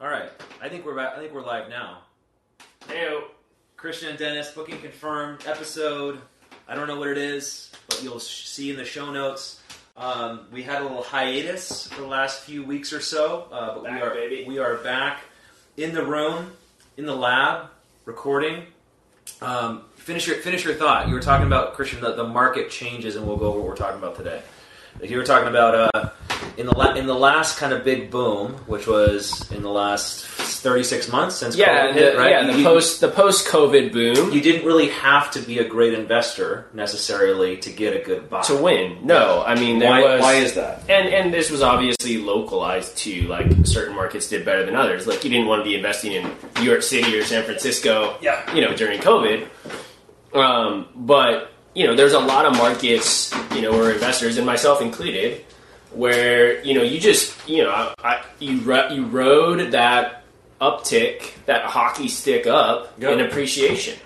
All right, I think we're back. I think we're live now. Hey, Christian and Dennis booking confirmed episode. I don't know what it is, but you'll sh- see in the show notes. Um, we had a little hiatus for the last few weeks or so, uh, but we are baby. we are back in the room, in the lab, recording. Um, finish your finish your thought. You were talking about Christian the, the market changes, and we'll go over what we're talking about today. You were talking about uh, in the la- in the last kind of big boom, which was in the last thirty six months since yeah, COVID hit, the, right? yeah, You- the post the post COVID boom you didn't really have to be a great investor necessarily to get a good buy. to win. No, I mean why, was why is that? and and this was obviously localized to like certain markets did better than others. Like you didn't want to be investing in New York City or San Francisco, Yeah. you know, during COVID. Um, but you know, there's a lot of markets, you know, where investors and myself included, where you know you just you know I, you you rode that uptick, that hockey stick up Yep. in appreciation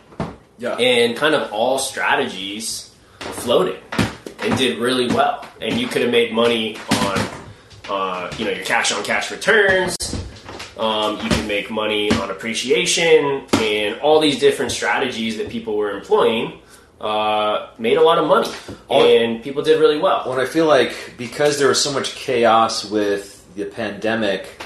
Yeah. and kind of all strategies floated and did really well. And you could have made money on, uh, you know, your cash on cash returns. Um, you can make money on appreciation and all these different strategies that people were employing. Uh, made a lot of money All- and people did really well. Well, I feel like because there was so much chaos with the pandemic,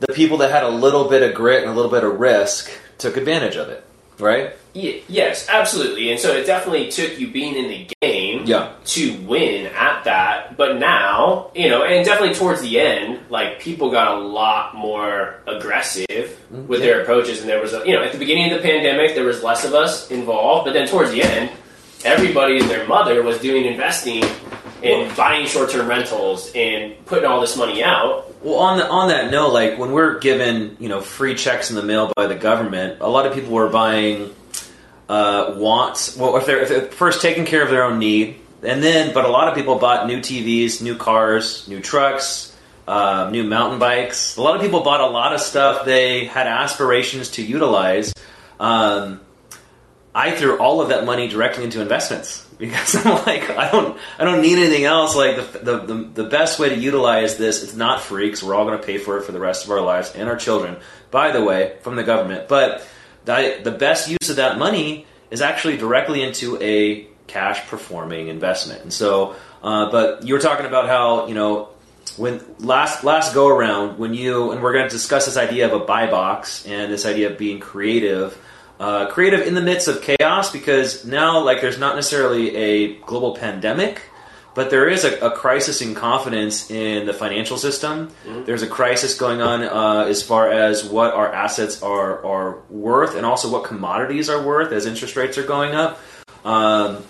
the people that had a little bit of grit and a little bit of risk took advantage of it, right? Ye- yes, absolutely. And so it definitely took you being in the game Yeah. to win at that. But now, you know, and definitely towards the end, like people got a lot more aggressive mm-hmm. with their approaches. And there was, a, you know, at the beginning of the pandemic, there was less of us involved. But then towards the end, everybody and their mother was doing investing and buying short term rentals and putting all this money out. Well, on the, on that note, like when we're given you know free checks in the mail by the government, a lot of people were buying uh, wants. Well, if they're, if first taking care of their own need, and then but a lot of people bought new TVs, new cars, new trucks, uh, new mountain bikes. A lot of people bought a lot of stuff they had aspirations to utilize. Um, I threw all of that money directly into investments because I'm like, I don't, I don't need anything else. Like the, the, the, the best way to utilize this, it's not free because we're all going to pay for it for the rest of our lives and our children. By the way, from the government, but the, the best use of that money is actually directly into a cash performing investment. And so, uh, but you were talking about how you know when last last go around when you and we're going to discuss this idea of a buy box and this idea of being creative uh, creative in the midst of chaos because now like there's not necessarily a global pandemic but there is a, a crisis in confidence in the financial system. There's a crisis going on uh, as far as what our assets are are worth and also what commodities are worth as interest rates are going up. Um,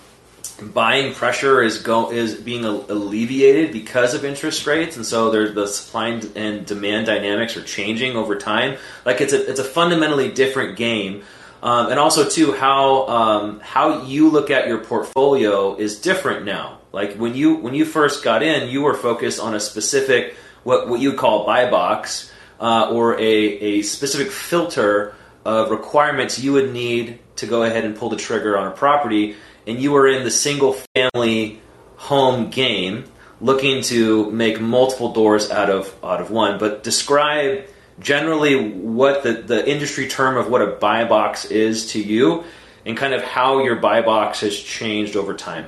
buying pressure is go is being alleviated because of interest rates, and so there's the supply and- and demand dynamics are changing over time. Like it's a it's a fundamentally different game, um, and also too how um, how you look at your portfolio is different now. Like when you when you first got in, you were focused on a specific what what you would call buy box uh, or a a specific filter of requirements you would need to go ahead and pull the trigger on a property, and you were in the single family home game looking to make multiple doors out of out of one. But describe generally what the, the industry term of what a buy box is to you and kind of how your buy box has changed over time.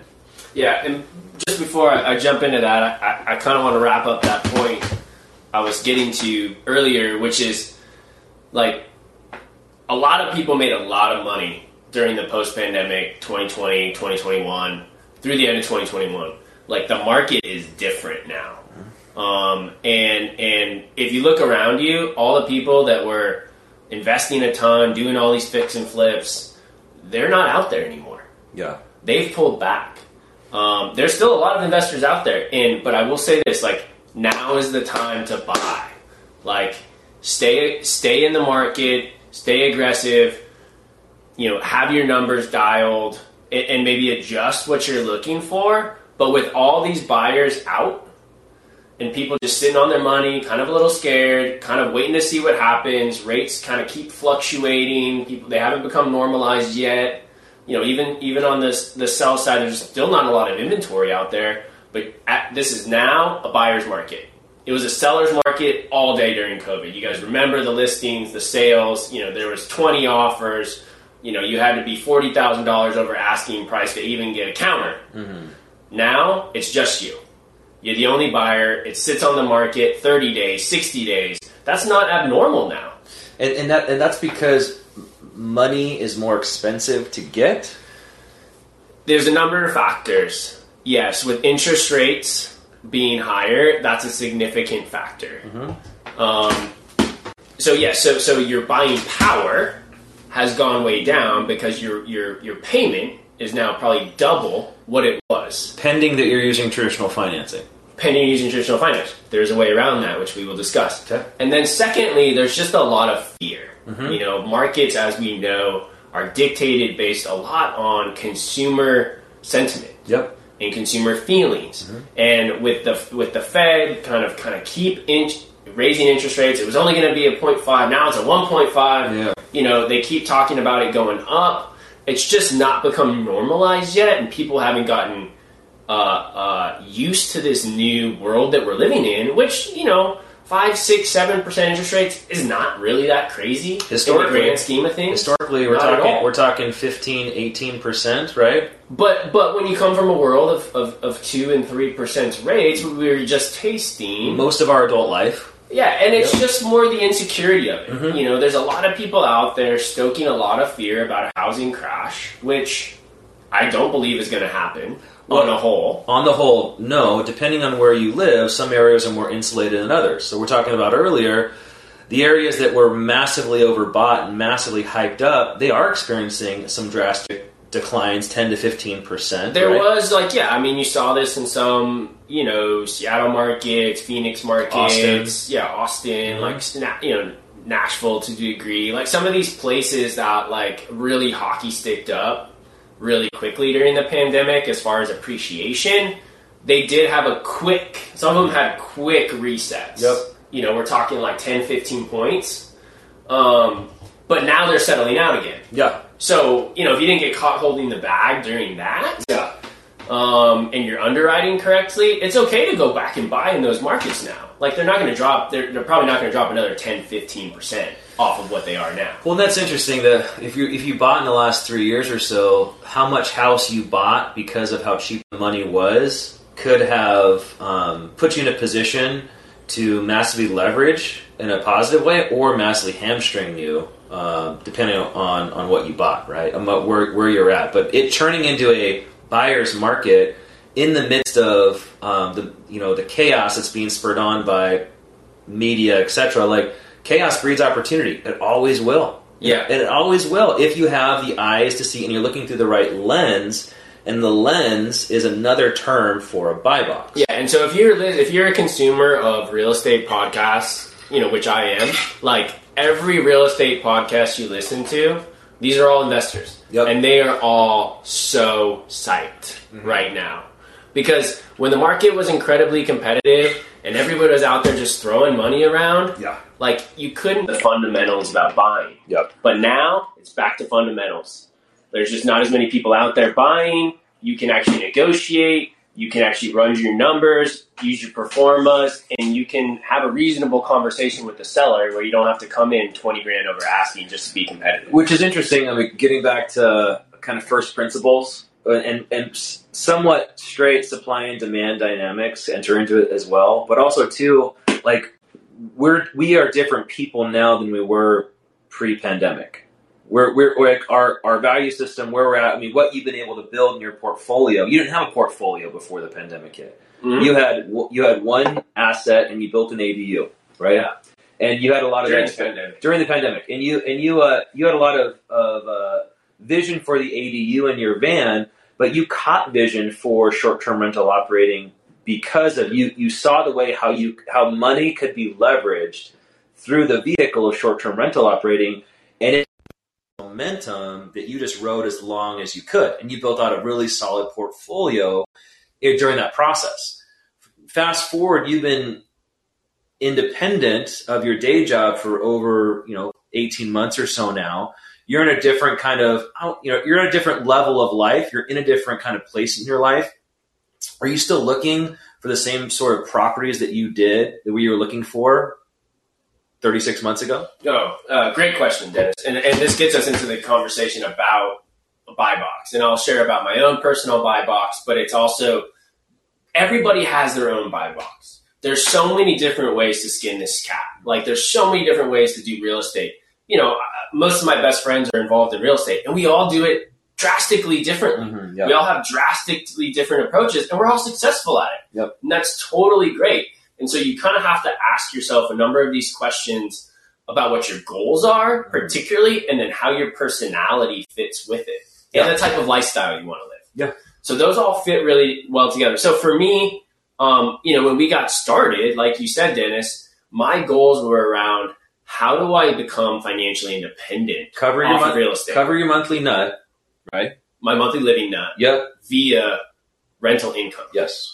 Yeah, and just before I, I jump into that, I, I, kind of want to wrap up that point I was getting to earlier, which is like a lot of people made a lot of money during the post pandemic 2020, 2021, through the end of 2021. Like the market is different now. Um, and and if you look around you, all the people that were investing a ton, doing all these fix and flips, they're not out there anymore Yeah. they've pulled back. Um, there's still a lot of investors out there, and but I will say this: like now is the time to buy. Like stay stay in the market, stay aggressive. You know, have your numbers dialed, and, and maybe adjust what you're looking for. But with all these buyers out, and people just sitting on their money, kind of a little scared, kind of waiting to see what happens. Rates kind of keep fluctuating. People they haven't become normalized yet. You know, even even on this the sell side, there's still not a lot of inventory out there. But at, this is now a buyer's market, it was a seller's market all day during COVID. You guys remember the listings, the sales. You know, there was 20 offers. You know, you had to be forty thousand dollars over asking price to even get a counter. Mm-hmm. Now it's just you. You're the only buyer. It sits on the market 30 days, 60 days. That's not abnormal now. And, and that and that's because money is more expensive to get. There's a number of factors. Yes, with interest rates being higher, that's a significant factor. Um, so yeah, so so your buying power has gone way down because your your your payment is now probably double what it was. Pending that you're using traditional financing. Pending using traditional finance. There's a way around that, which we will discuss. Okay. And then secondly, there's just a lot of fear. Mhm. You know, markets, as we know, are dictated based a lot on consumer sentiment Yep. and consumer feelings. And with the with the Fed kind of kind of keep in, raising interest rates, it was only going to be a 0.5. Now it's a 1.5. Yeah. You know, they keep talking about it going up. It's just not become normalized yet, and people haven't gotten uh, uh, used to this new world that we're living in. Which you know, five, six, seven percent interest rates is not really that crazy historically, in the grand scheme of things. Historically, we're Not talking we're talking 15, 18 percent, right? But but when you come from a world of, of, of two and three percent rates, we are just tasting. Most of our adult life. Yeah, and it's Yep. just more the insecurity of it. Mhm. You know, there's a lot of people out there stoking a lot of fear about a housing crash, which I don't believe is going to happen on Well- a whole. On the whole, no. Depending on where you live, some areas are more insulated than others. So we're talking about earlier, the areas that were massively overbought and massively hyped up, they are experiencing some drastic declines, ten to fifteen percent. There right? was like, yeah, I mean, you saw this in some, you know, Seattle markets, Phoenix markets, Austin. yeah, Austin, Mhm. like you know, Nashville to a degree, like some of these places that like really hockey sticked up really quickly during the pandemic as far as appreciation. They did have a quick, some of them had quick resets. Yep. You know, we're talking like 10, 15 points. Um, but now they're settling out again. Yeah, So, you know, if you didn't get caught holding the bag during that, yeah. Um, and you're underwriting correctly, it's okay to go back and buy in those markets now. Like, they're not going to drop, they're, they're probably not going to drop another 10, 15% off of what they are now. Well, that's interesting. That if you if you bought in the last three years or so, how much house you bought because of how cheap the money was could have um, put you in a position to massively leverage in a positive way, or massively hamstring you, um, depending on on what you bought, right? And where where you're at. But it turning into a buyer's market in the midst of um, the you know the chaos that's being spurred on by media, etc. Like chaos breeds opportunity. It always will. Yeah. And it always will if you have the eyes to see and you're looking through the right lens. And the lens is another term for a buy box. Yeah, and so if you're if you're a consumer of real estate podcasts, you know, which I am, like every real estate podcast you listen to, these are all investors. Yep. And they are all so psyched mm-hmm. right now. Because when the market was incredibly competitive and everybody was out there just throwing money around, Yeah. like you couldn't the fundamentals about buying. Yep. But now it's back to fundamentals. There's just not as many people out there buying. You can actually negotiate. You can actually run your numbers, use your pro formas, and you can have a reasonable conversation with the seller where you don't have to come in 20 grand over asking just to be competitive. Which is interesting. I mean, getting back to kind of first principles uh, and, and somewhat straight supply and demand dynamics enter into it as well. But also, too, like we're we are different people now than we were pre-pandemic. We're, we're, we're like our, our value system, where we're at. I mean, what you've been able to build in your portfolio. You didn't have a portfolio before the pandemic hit. Mhm. You had you had one asset and you built an ADU, right? Yeah. And you had a lot of During that- the pandemic. during the pandemic, and you and you uh, you had a lot of of uh, vision for the ADU in your van, but you caught vision for short term rental operating because of you you saw the way how you how money could be leveraged through the vehicle of short term rental operating, and it momentum that you just rode as long as you could, and you built out a really solid portfolio eh, during that process. Fast forward, you've been independent of your day job for over you know 18 months or so now. You're in a different kind of you know you're in a different level of life. You're in a different kind of place in your life. Are you still looking for the same sort of properties that you did that we were looking for 36 months ago? Oh, uh, great question, Dennis. And, and this gets us into the conversation about a buy box. And I'll share about my own personal buy box, but it's also everybody has their own buy box. There's so many different ways to skin this cat. Like there's so many different ways to do real estate. You know, uh, most of my best friends are involved in real estate, and we all do it drastically differently. Mm-hmm, We all have drastically different approaches, and we're all successful at it. Yep. And that's totally great. And so you kind of have to ask yourself a number of these questions about what your goals are, Mm-hmm. particularly, and then how your personality fits with it, and Yeah. the type of lifestyle you want to live. Yeah. So those all fit really well together. So for me, um, you know, when we got started, like you said, Dennis, my goals were around how do I become financially independent Cover your, off of mon- real estate, cover your monthly nut, right? my monthly living nut Yep. via rental income. Yes.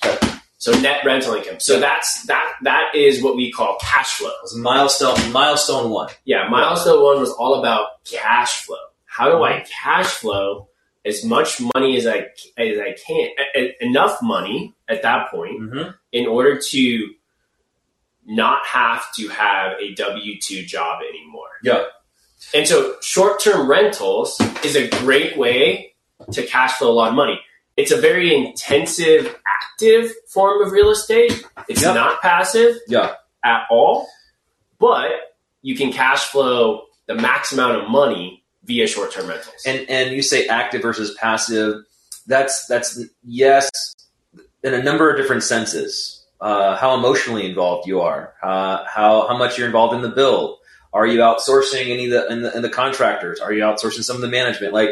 So net rental income. So that's that that is what we call cash flow. That was milestone milestone one. Yeah, milestone one was all about cash flow. How do I cash flow as much money as I as I can, enough money at that point Mm-hmm. in order to not have to have a W two job anymore. Yeah. And so short term rentals is a great way to cash flow a lot of money. It's a very intensive, active form of real estate. It's Yeah. not passive Yeah. at all, but you can cash flow the max amount of money via short term rentals. And and you say active versus passive. That's that's yes, in a number of different senses. Uh, how emotionally involved you are, uh, how how much you're involved in the build. Are you outsourcing any of the in, the in the contractors? Are you outsourcing some of the management? Like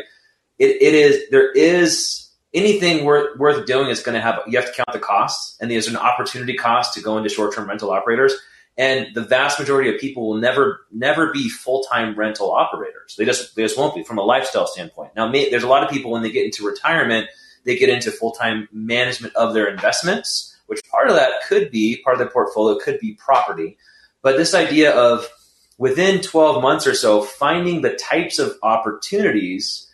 it, it is there is anything worth worth doing is going to have you have to count the costs and there's an opportunity cost to go into short term rental operators and the vast majority of people will never never be full time rental operators. They just they just won't be from a lifestyle standpoint. Now, may, there's a lot of people when they get into retirement, they get into full time management of their investments, which part of that could be part of their portfolio could be property. But this idea of within 12 months or so, finding the types of opportunities.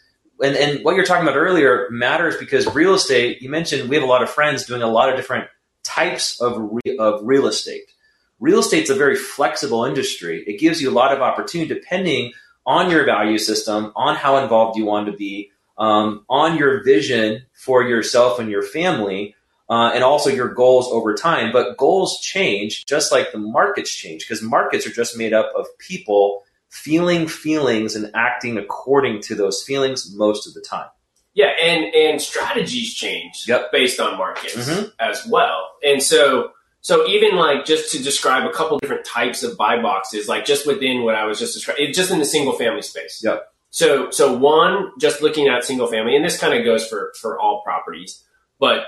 And, and what you're talking about earlier matters because real estate, you mentioned we have a lot of friends doing a lot of different types of, re, of real estate real estate's a very flexible industry. It gives you a lot of opportunity depending on your value system, on how involved you want to be, um, on your vision for yourself and your family, uh, and also your goals over time. But goals change just like the markets change because markets are just made up of people feeling feelings and acting according to those feelings most of the time. Yeah, and and strategies change Yep. based on markets Mhm. as well. And so so even like just to describe a couple different types of buy boxes, like just within what I was just describing, just in the single family space. Yep. So so one, just looking at single family, and this kind of goes for for all properties, but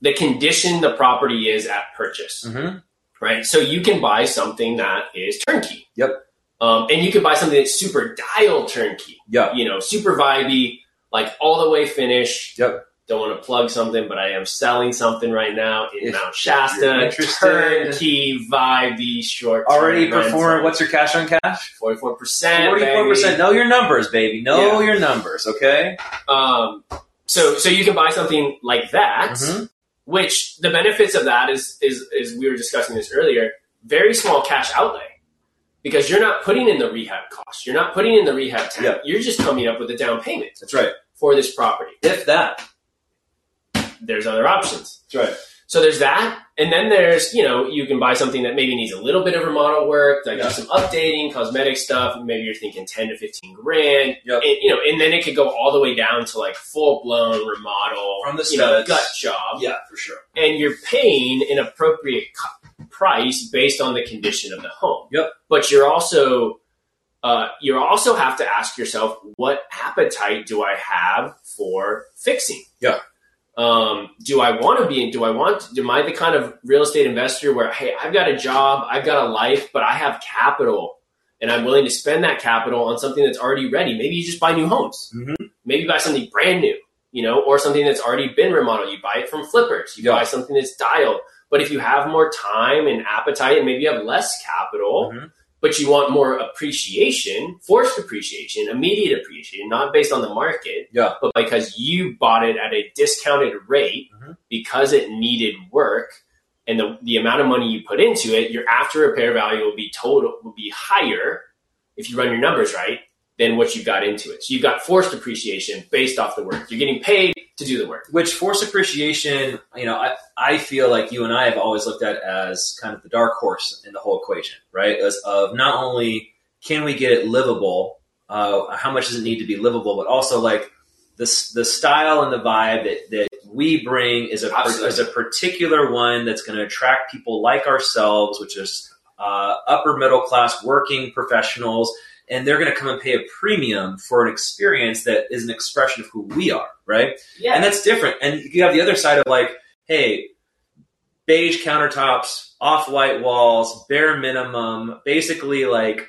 the condition the property is at purchase, Mm-hmm. right? So you can buy something that is turnkey. Yep. Um, and you can buy something that's super dial turnkey Yeah. you know, super vibey, like all the way finished. Yep. Don't want to plug something, but I am selling something right now in If Mount Shasta. Turnkey, vibey, short. Already perform. What's your cash on cash? forty-four percent? Forty-four percent. Know your numbers, baby. Know Yeah. your numbers. Okay. Um, so so you can buy something like that, Mhm. which the benefits of that is is is we were discussing this earlier. Very small cash outlay. Because you're not putting in the rehab cost, you're not putting in the rehab tab. Yeah. You're just coming up with a down payment That's right. for this property. If that. There's other options. That's right. So there's that, and then there's you know you can buy something that maybe needs a little bit of remodel work, like Yeah. some updating, cosmetic stuff. Maybe you're thinking ten to fifteen grand, Yep. and you know, and then it could go all the way down to like full blown remodel From the you know, gut job, Yeah, for sure. and you're paying an appropriate cu- price based on the condition of the home. Yep. But you're also uh, you also have to ask yourself, what appetite do I have for fixing? Yeah. Um, do I want to be? Do I want? Am I the kind of real estate investor where, hey, I've got a job, I've got a life, but I have capital, and I'm willing to spend that capital on something that's already ready? Maybe you just buy new homes. Mhm. Maybe buy something brand new, you know, or something that's already been remodeled. You buy it from flippers. You Yeah. buy something that's dialed. But if you have more time and appetite, and maybe you have less capital, Mhm. but you want more appreciation, forced appreciation, immediate appreciation, not based on the market, Yeah. but because you bought it at a discounted rate Mhm. because it needed work and the, the amount of money you put into it, your after repair value will be total will be higher if you run your numbers right than what you got into it. So you've got forced appreciation based off the work. You're getting paid to do the work. Which forced appreciation, you know, I, I feel like you and I have always looked at as kind of the dark horse in the whole equation, right? As of not only can we get it livable, uh, how much does it need to be livable, but also like the the style and the vibe that, that we bring is a is a particular one that's going to attract people like ourselves, which is uh, upper middle class working professionals, and they're going to come and pay a premium for an experience that is an expression of who we are, right? Yeah. And that's different. And you have the other side of like, hey, beige countertops, off white walls, bare minimum, basically like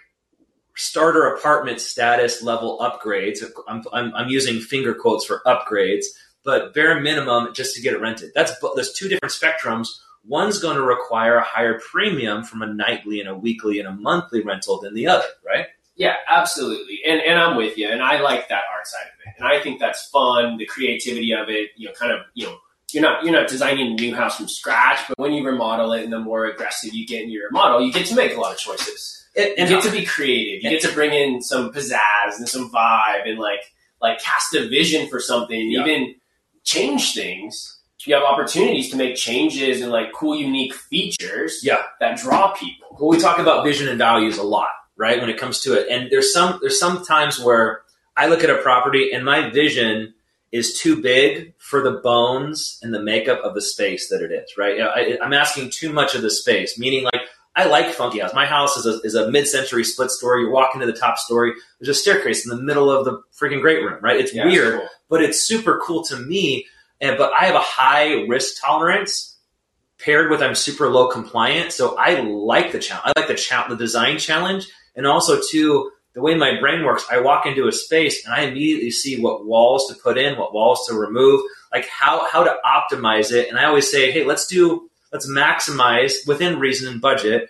starter apartment status level upgrades. I'm, I'm, I'm using finger quotes for upgrades, but bare minimum just to get it rented. That's there's two different spectrums. One's going to require a higher premium from a nightly and a weekly and a monthly rental than the other, right? Yeah, absolutely. And and I'm with you. And I like that art side of it. And I think that's fun, the creativity of it, you know, kind of, you know, you're not you're not designing a new house from scratch, but when you remodel it and the more aggressive you get in your remodel, you get to make a lot of choices. And, You get to be creative. You get to bring in some pizzazz and some vibe and like like cast a vision for something, Yeah. even change things. You have opportunities to make changes and like cool, unique features yeah, that draw people. well, we talk about vision and values a lot, right? When it comes to it, and there's some there's some times where I look at a property and my vision is too big for the bones and the makeup of the space that it is, right? You know, I, I'm asking too much of the space, meaning like I like funky house. My house is a, is a mid-century split story. You walk into the top story. There's a staircase in the middle of the freaking great room, right? It's Yeah, it's weird, cool. but it's super cool to me. And but I have a high risk tolerance paired with I'm super low compliant. So I like the challenge. I like the challenge, the design challenge, and also too the way my brain works. I walk into a space and I immediately see what walls to put in, what walls to remove, like how how to optimize it. And I always say, hey, let's do let's maximize within reason and budget.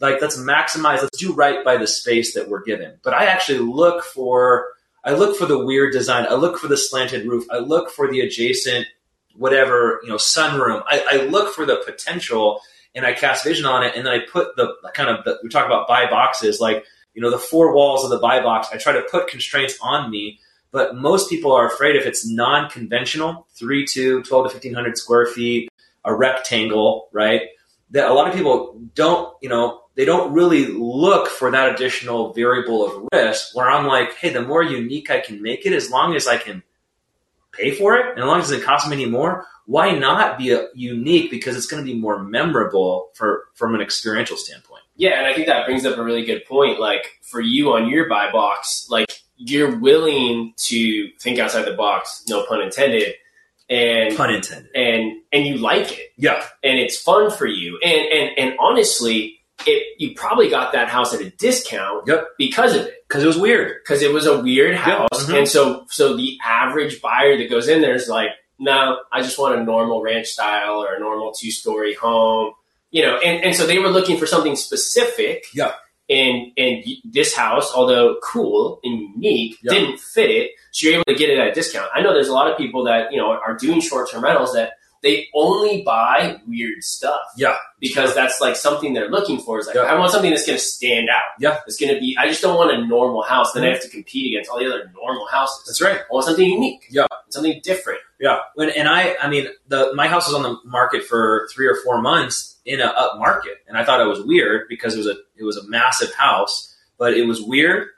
Like let's maximize, let's do right by the space that we're given. But I actually look for I look for the weird design. I look for the slanted roof. I look for the adjacent whatever, you know, sunroom. I, I look for the potential and I cast vision on it. And then I put the kind of, the, we talk about buy boxes, like, you know, the four walls of the buy box. I try to put constraints on me, but most people are afraid if it's non-conventional, three to 12 to 1500 square feet, a rectangle, right? That a lot of people don't, you know, they don't really look for that additional variable of risk where I'm like, hey, the more unique I can make it, as long as I can pay for it, and as long as it doesn't cost me any more, why not be a, unique? Because it's going to be more memorable for from an experiential standpoint. Yeah, and I think that brings up a really good point. Like for you on your buy box, like you're willing to think outside the box, no pun intended, and Pun intended. and and you like it, Yeah, and it's fun for you. And and and honestly, it you probably got that house at a discount Yep. because of it. Because it was weird. Because it was a weird house, mhm. and so so the average buyer that goes in there is like, no, I just want a normal ranch style or a normal two story home, you know. And and so they were looking for something specific. Yeah. And and this house, although cool and unique, Yeah. didn't fit it. So you're able to get it at a discount. I know there's a lot of people that you know are doing short term rentals that they only buy weird stuff. Yeah. Because that's like something they're looking for. Is like Yeah. I want something that's going to stand out. Yeah. It's going to be. I just don't want a normal house. Then I mm-hmm. have to compete against all the other normal houses. That's right. I want something unique. Yeah. Something different. Yeah, when, and I, I mean, the my house was on the market for three or four months in a up market, and I thought it was weird because it was a it was a massive house, but it was weird.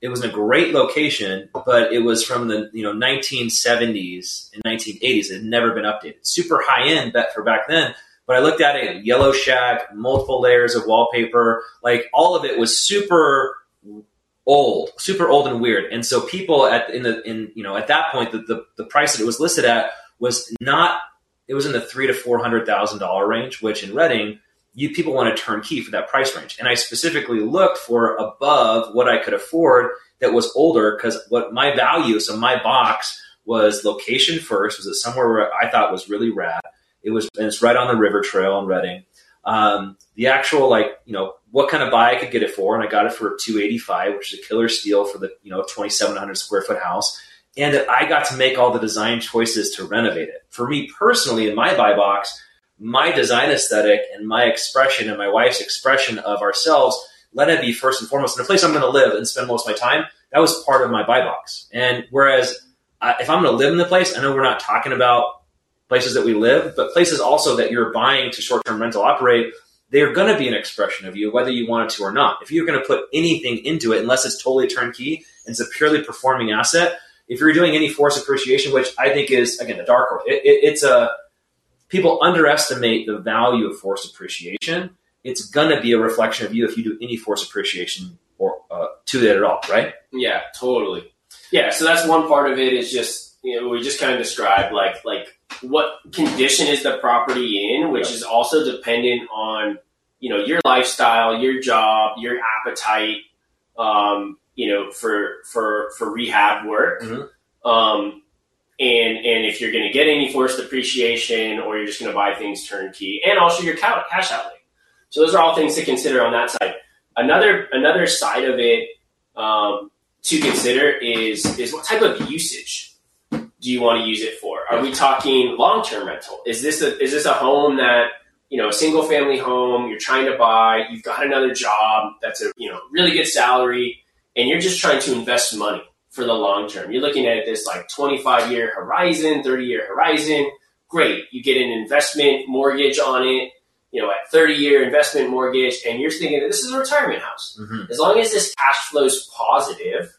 It was in a great location, but it was from the you know 1970s and 1980s. It had never been updated. Super high end bet for back then. But I looked at it, yellow shack, multiple layers of wallpaper, like all of it was super old, super old and weird. And so people at in the in you know at that point the the, the price that it was listed at was not it was in the three to four hundred thousand dollar range, which in Redding you people want a turnkey for that price range. And I specifically looked for above what I could afford that was older because what my value, so my box was location first, was it somewhere where I thought was really rad. It was and it's right on the river trail in Redding. Um, the actual like you know what kind of buy I could get it for, and I got it for two eighty five, which is a killer steal for the you know twenty seven hundred square foot house, and that I got to make all the design choices to renovate it. For me personally, in my buy box, my design aesthetic and my expression and my wife's expression of ourselves let it be first and foremost in a place I'm going to live and spend most of my time. That was part of my buy box, and whereas uh, if I'm going to live in the place, I know we're not talking about places that we live, but places also that you're buying to short term rental operate, they're going to be an expression of you, whether you want it to or not. If you're going to put anything into it, unless it's totally turnkey and it's a purely performing asset, if you're doing any force appreciation, which I think is again the dark horse, it, it, it's a people underestimate the value of force appreciation. It's going to be a reflection of you if you do any force appreciation or uh, to it at all, right? Yeah, totally. Yeah, so that's one part of it is just you know we just kind of described like like what condition is the property in, which is also dependent on you know your lifestyle, your job, your appetite, um, you know for for for rehab work. Mhm. Um, and and if you're going to get any forced appreciation or you're just going to buy things turnkey, and also your cash outlay. So those are all things to consider on that side. Another another side of it um, to consider is is what type of usage do you want to use it for? Are we talking long term rental? Is this a is this a home that you know a single family home you're trying to buy? You've got another job that's a you know really good salary, and you're just trying to invest money for the long term. You're looking at this like 25 year horizon, 30 year horizon. Great, you get an investment mortgage on it. You know, at 30 year investment mortgage, and you're thinking this is a retirement house. Mm-hmm. As long as this cash flows positive,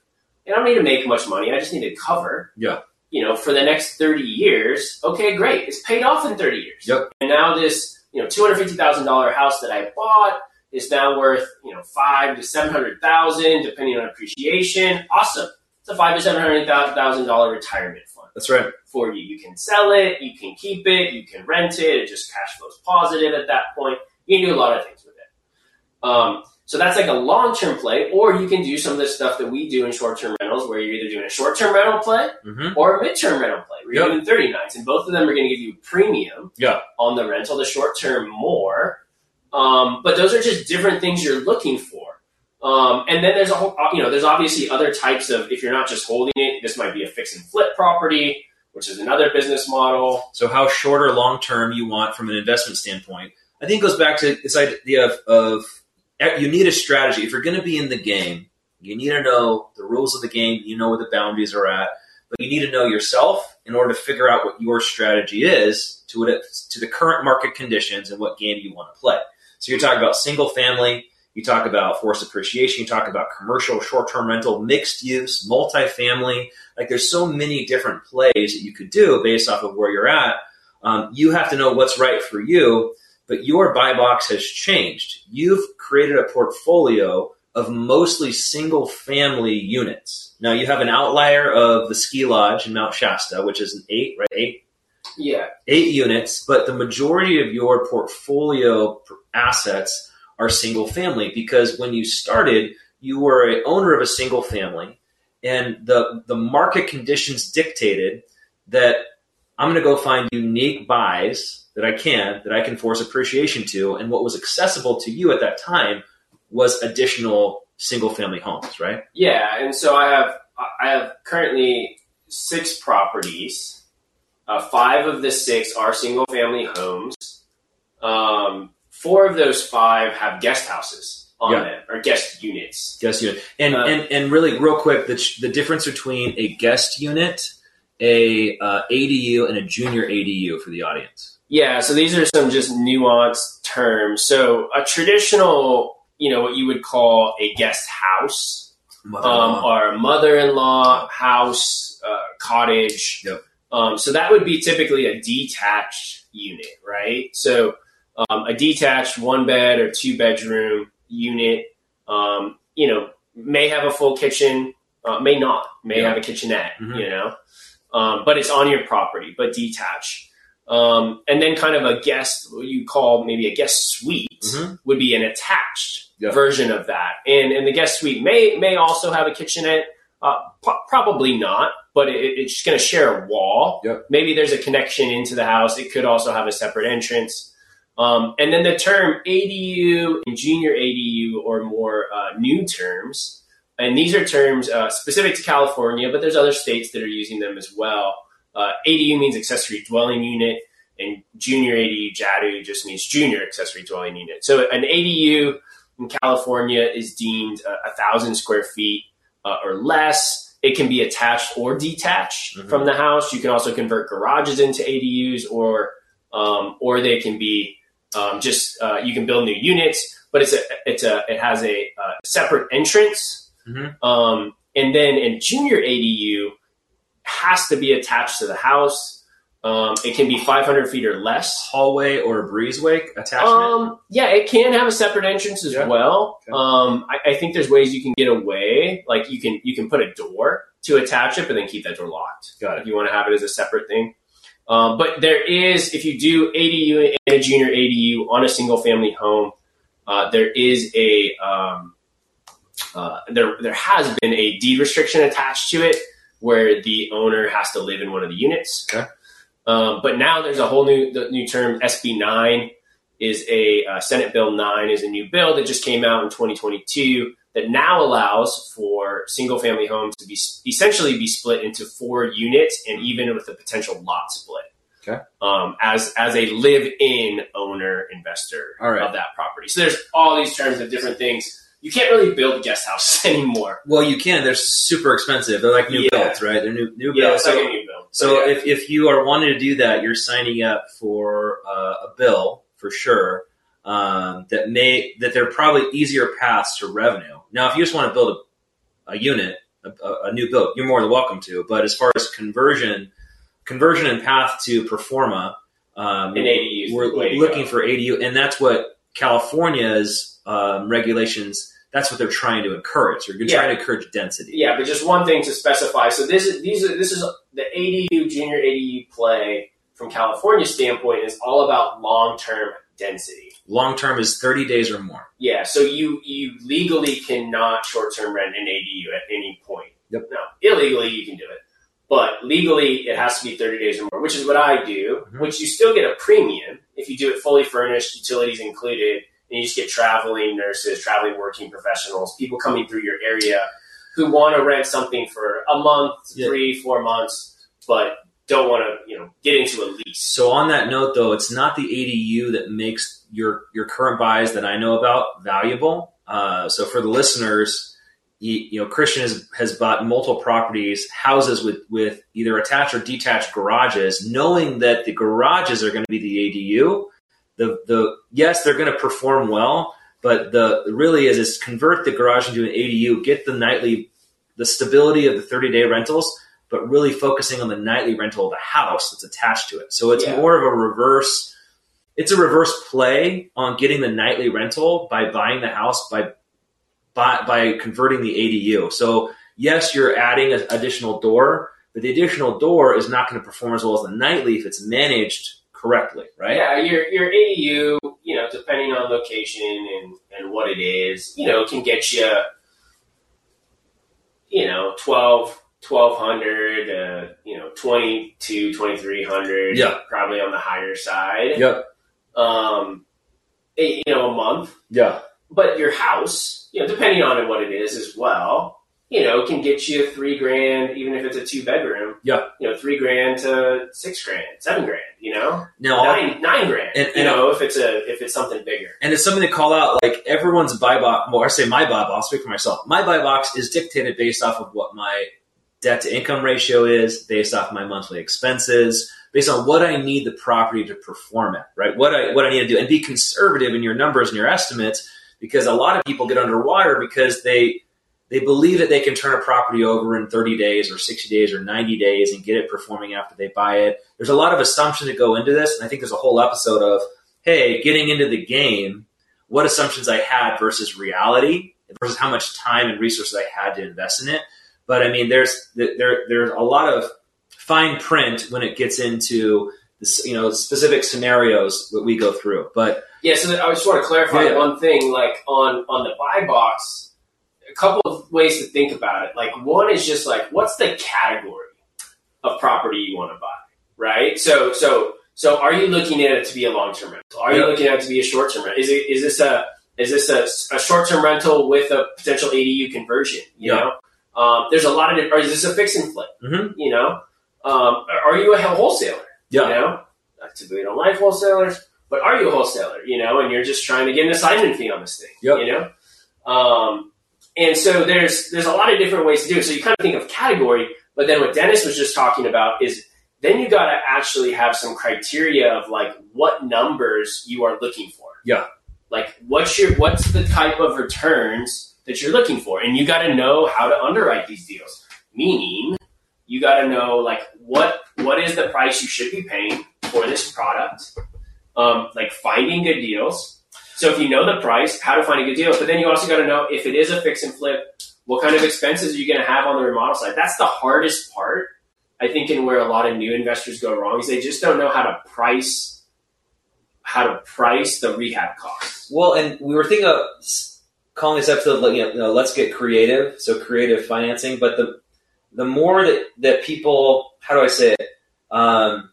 and I don't need to make much money, I just need to cover. Yeah. You know, for the next 30 years, okay, great. It's paid off in 30 years. Yep. And now this, you know, $250,000 house that I bought is now worth, you know, five to 700,000 depending on appreciation. Awesome. It's a five to $700,000 retirement fund That's right. for you. You can sell it, you can keep it, you can rent it. It just cash flows positive at that point. You can do a lot of things with it. Um, so that's like a long term play, or you can do some of the stuff that we do in short term rentals, where you're either doing a short term rental play Mm-hmm. or a mid term rental play, you're Yep. doing 30 nights, and both of them are going to give you premium Yeah. on the rental. The short term more, um, but those are just different things you're looking for. Um, and then there's a whole, you know, there's obviously other types of if you're not just holding it, this might be a fix and flip property, which is another business model. So how short or long term you want from an investment standpoint. I think it goes back to this idea of, of you need a strategy. If you're going to be in the game, you need to know the rules of the game. You know where the boundaries are at, but you need to know yourself in order to figure out what your strategy is to what it, to the current market conditions and what game you want to play. So you're talking about single family. You talk about forced appreciation. You talk about commercial, short-term rental, mixed use, multifamily. Like there's so many different plays that you could do based off of where you're at. Um, you have to know what's right for you, but your buy box has changed. You've created a portfolio of mostly single family units. Now you have an outlier of the ski lodge in Mount Shasta, which is an eight, right? Eight Yeah, eight units, but the majority of your portfolio assets are single family because when you started, you were an owner of a single family, and the the market conditions dictated that I'm going to go find unique buys that I can that I can force appreciation to, and what was accessible to you at that time was additional single family homes, right? yeah. And so I have I have currently six properties. Uh, five of the six are single family homes. Um, four of those five have guest houses on Yeah. them or guest units. Guest unit, and Uh, and and really, real quick, the the difference between a guest unit, a uh, ADU, and a junior ADU for the audience. Yeah, so these are some just nuanced terms. So a traditional, you know, what you would call a guest house, um, or a mother-in-law house, uh, cottage. Yep. Um, so that would be typically a detached unit, right? So um, a detached one bed or two bedroom unit, um, you know, may have a full kitchen, uh, may not, may Yeah. have a kitchenette, Mhm. you know, um, but it's on your property, but detached. Um, and then kind of a guest, what you call maybe a guest suite Mhm. would be an attached Yeah. version of that. And, and the guest suite may, may also have a kitchenette, uh, probably not, but it, it's going to share a wall. Yep. Maybe there's a connection into the house. It could also have a separate entrance. Um, and then the term ADU and junior ADU or more uh, new terms, and these are terms uh, specific to California, but there's other states that are using them as well. Uh, ADU means accessory dwelling unit, and junior ADU JADU just means junior accessory dwelling unit. So an ADU in California is deemed a thousand square feet uh, or less. It can be attached or detached Mhm. from the house. You can also convert garages into ADUs, or um, or they can be um, just uh, you can build new units. But it's a it's a it has a uh, separate entrance, Mhm. um, and then in junior ADU has to be attached to the house. Um, it can be 500 feet or less. Hallway or a breezeway attachment. Um, yeah, it can have a separate entrance as Yeah. well. Okay. Um, I, I think there's ways you can get away. Like you can you can put a door to attach it, but then keep that door locked. Got it. If you want to have it as a separate thing. Um, but there is, if you do ADU and a junior ADU on a single family home, uh, there is a um, uh, there there has been a deed restriction attached to it where the owner has to live in one of the units. Okay. Um, but now there's a whole new the new term SB nine is a uh, Senate Bill nine is a new bill that just came out in 2022 that now allows for single family homes to be essentially be split into four units and even with a potential lot split. Okay. Um, as as a live in owner investor right. of that property. So there's all these terms of different things. You can't really build guest houses anymore. Well, you can. They're super expensive. They're like new Yeah. builds, right? They're new new Yeah, builds. like So, a new build. so yeah. if, if you are wanting to do that, you're signing up for uh, a bill for sure. Um, that may that there are probably easier paths to revenue. Now, if you just want to build a, a unit, a, a new build, you're more than welcome to. But as far as conversion, conversion and path to pro forma, um, we're the way to looking for ADU, and that's what California's um, regulations. That's what they're trying to encourage. They're Yeah. trying to encourage density. Yeah, but just one thing to specify. So this is these are this is the ADU junior ADU play from California standpoint is all about long term density. Long term is 30 days or more. Yeah, so you you legally cannot short term rent an ADU at any point. Yep. No, illegally you can do it, but legally it has to be thirty days or more, which is what I do. Mhm. Which you still get a premium if you do it fully furnished, utilities included, and you just get traveling nurses, traveling working professionals, people coming through your area who want to rent something for a month, Yeah. three, four months, but don't want to you know get into a lease. So on that note, though, it's not the ADU that makes your your current buys that I know about valuable. Uh, so for the listeners, you, you know, Christian has, has bought multiple properties, houses with with either attached or detached garages, knowing that the garages are going to be the ADU. The the yes, they're going to perform well, but the really is is convert the garage into an ADU, get the nightly the stability of the 30 day rentals, but really focusing on the nightly rental of the house that's attached to it. So it's Yeah. more of a reverse. It's a reverse play on getting the nightly rental by buying the house by by, by converting the ADU. So yes, you're adding an additional door, but the additional door is not going to perform as well as the nightly if it's managed correctly, right? Yeah, your your ADU, you know, depending on location and and what it is, you know, can get you, you know, 12, 1200, uh, you know, 22, 2300. Yeah. Probably on the higher side. Yep. Um, a- you know, a month. Yeah. But your house, you know, depending on what it is as well, you know, can get you three grand, even if it's a two bedroom. Yeah. You know, three grand to six grand, seven grand. You know, Now, nine nine grand. And- you and- know, if it's a if it's something bigger. and it's something to call out. Like everyone's buy box, well, I say my buy box. I'll speak for myself. My buy box is dictated based off of what my debt to income ratio is, based off my monthly expenses, based on what I need the property to perform at, right? What I what I need to do, and be conservative in your numbers and your estimates, because a lot of people get underwater because they they believe that they can turn a property over in 30 days or 60 days or 90 days and get it performing after they buy it. There's a lot of assumptions that go into this, and I think there's a whole episode of hey, getting into the game, what assumptions I had versus reality versus how much time and resources I had to invest in it. But I mean, there's there there's a lot of fine print when it gets into this, you know specific scenarios that we go through. But Yeah, so I just want to clarify Yeah. one thing. Like on on the buy box, a couple of ways to think about it. Like one is just like, what's the category of property you want to buy, right? So so so are you looking at it to be a long term rental? Are you looking at it to be a short term rental? Is it is this a is this a, a short term rental with a potential ADU conversion? You Yeah. know, um, there's a lot of. Or is this a fix and flip? Mhm. You know, um, are you a wholesaler? Yeah. You know, I typically don't like wholesalers, but are you a wholesaler? You know, and you're just trying to get an assignment fee on this thing. Yep. You know, um, and so there's there's a lot of different ways to do it. So you kind of think of category, but then what Dennis was just talking about is then you got to actually have some criteria of like what numbers you are looking for. Yeah. Like what's your what's the type of returns that you're looking for, and you got to know how to underwrite these deals. Meaning, you got to know like what what is the price you should be paying for this product. Um, like finding good deals. So if you know the price, how to find a good deal, but then you also got to know if it is a fix and flip, what kind of expenses are you going to have on the remodel side? That's the hardest part. I think in where a lot of new investors go wrong is they just don't know how to price how to price the rehab costs. Well, and we were thinking of calling this episode, you know, let's get creative. So creative financing, but the the more that that people, how do I say it? Um,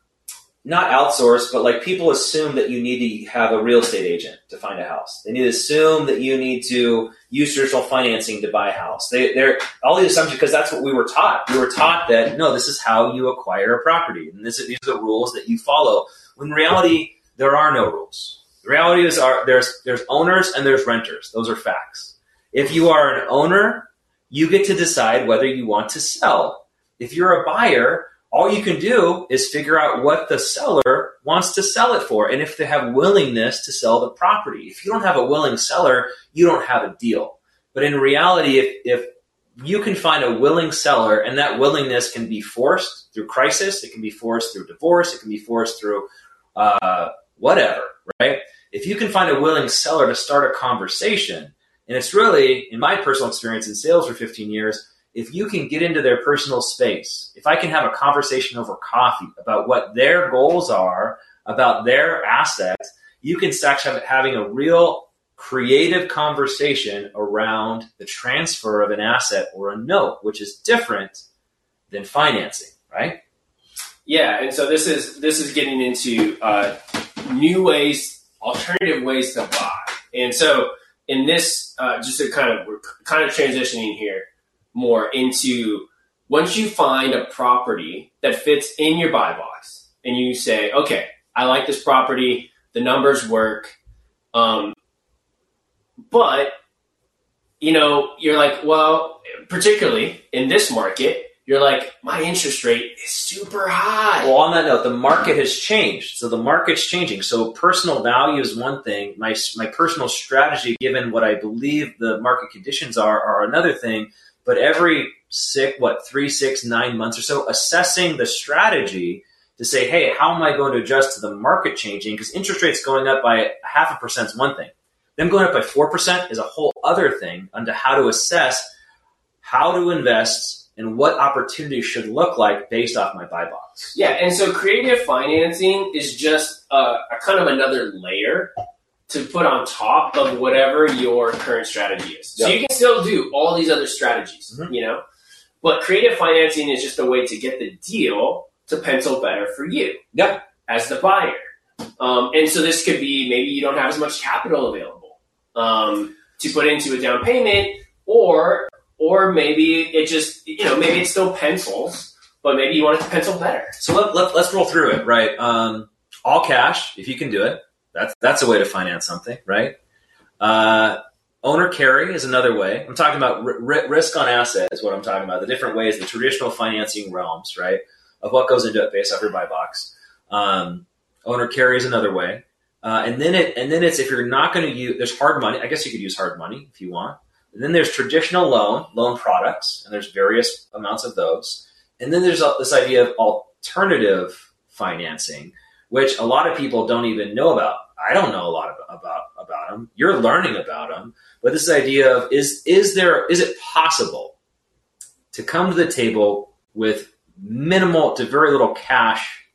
not outsource, but like people assume that you need to have a real estate agent to find a house. They need to assume that you need to use traditional financing to buy a house. They, they're all these assumptions because that's what we were taught. We were taught that no, this is how you acquire a property, and this these are the rules that you follow. When reality, there are no rules. The reality is, are there's there's owners and there's renters. Those are facts. If you are an owner, you get to decide whether you want to sell. If you're a buyer, all you can do is figure out what the seller wants to sell it for and if they have willingness to sell the property. If you don't have a willing seller, you don't have a deal. But in reality, if, if you can find a willing seller and that willingness can be forced through crisis, it can be forced through divorce, it can be forced through uh, whatever, right? If you can find a willing seller to start a conversation, and it's really, in my personal experience in sales for 15 years, if you can get into their personal space, if I can have a conversation over coffee about what their goals are, about their assets, you can start having a real creative conversation around the transfer of an asset or a note, which is different than financing, right? Yeah, and so this is this is getting into uh, new ways, alternative ways to buy. And so in this, uh, just to kind of we're kind of transitioning here more into once you find a property that fits in your buy box, and you say, okay, I like this property, the numbers work, um, but you know, you're like, well, particularly in this market, you're like, my interest rate is super high. Well, on that note, the market has changed. So the market's changing. So personal value is one thing. My my personal strategy, given what I believe the market conditions are, are another thing. But every six, what three, six, nine months or so, assessing the strategy to say, hey, how am I going to adjust to the market changing? Because interest rates going up by half a percent is one thing. Them going up by four percent is a whole other thing. Onto how to assess how to invest and what opportunities should look like based off my buy box. Yeah, and so creative financing is just a, a kind of another layer to put on top of whatever your current strategy is. So you can still do all these other strategies, Mhm. you know, but creative financing is just a way to get the deal to pencil better for you Yeah. as the buyer. Um, and so this could be maybe you don't have as much capital available um, to put into a down payment, or or maybe it just you know maybe it still pencils, but maybe you want it to pencil better. So let, let, let's roll through it, right? Um, all cash, if you can do it. That's that's a way to finance something, right? Uh, owner carry is another way. I'm talking about ri- risk on asset is what I'm talking about. The different ways, the traditional financing realms, right, of what goes into it based off your buy box. Um, owner carry is another way, uh, and then it and then it's if you're not going to use there's hard money. I guess you could use hard money if you want. And then there's traditional loan loan products, and there's various amounts of those. And then there's this idea of alternative financing, which a lot of people don't even know about. I don't know a lot about about, about them. You're learning about them, but this idea of is is there is it possible to come to the table with minimal to very little cash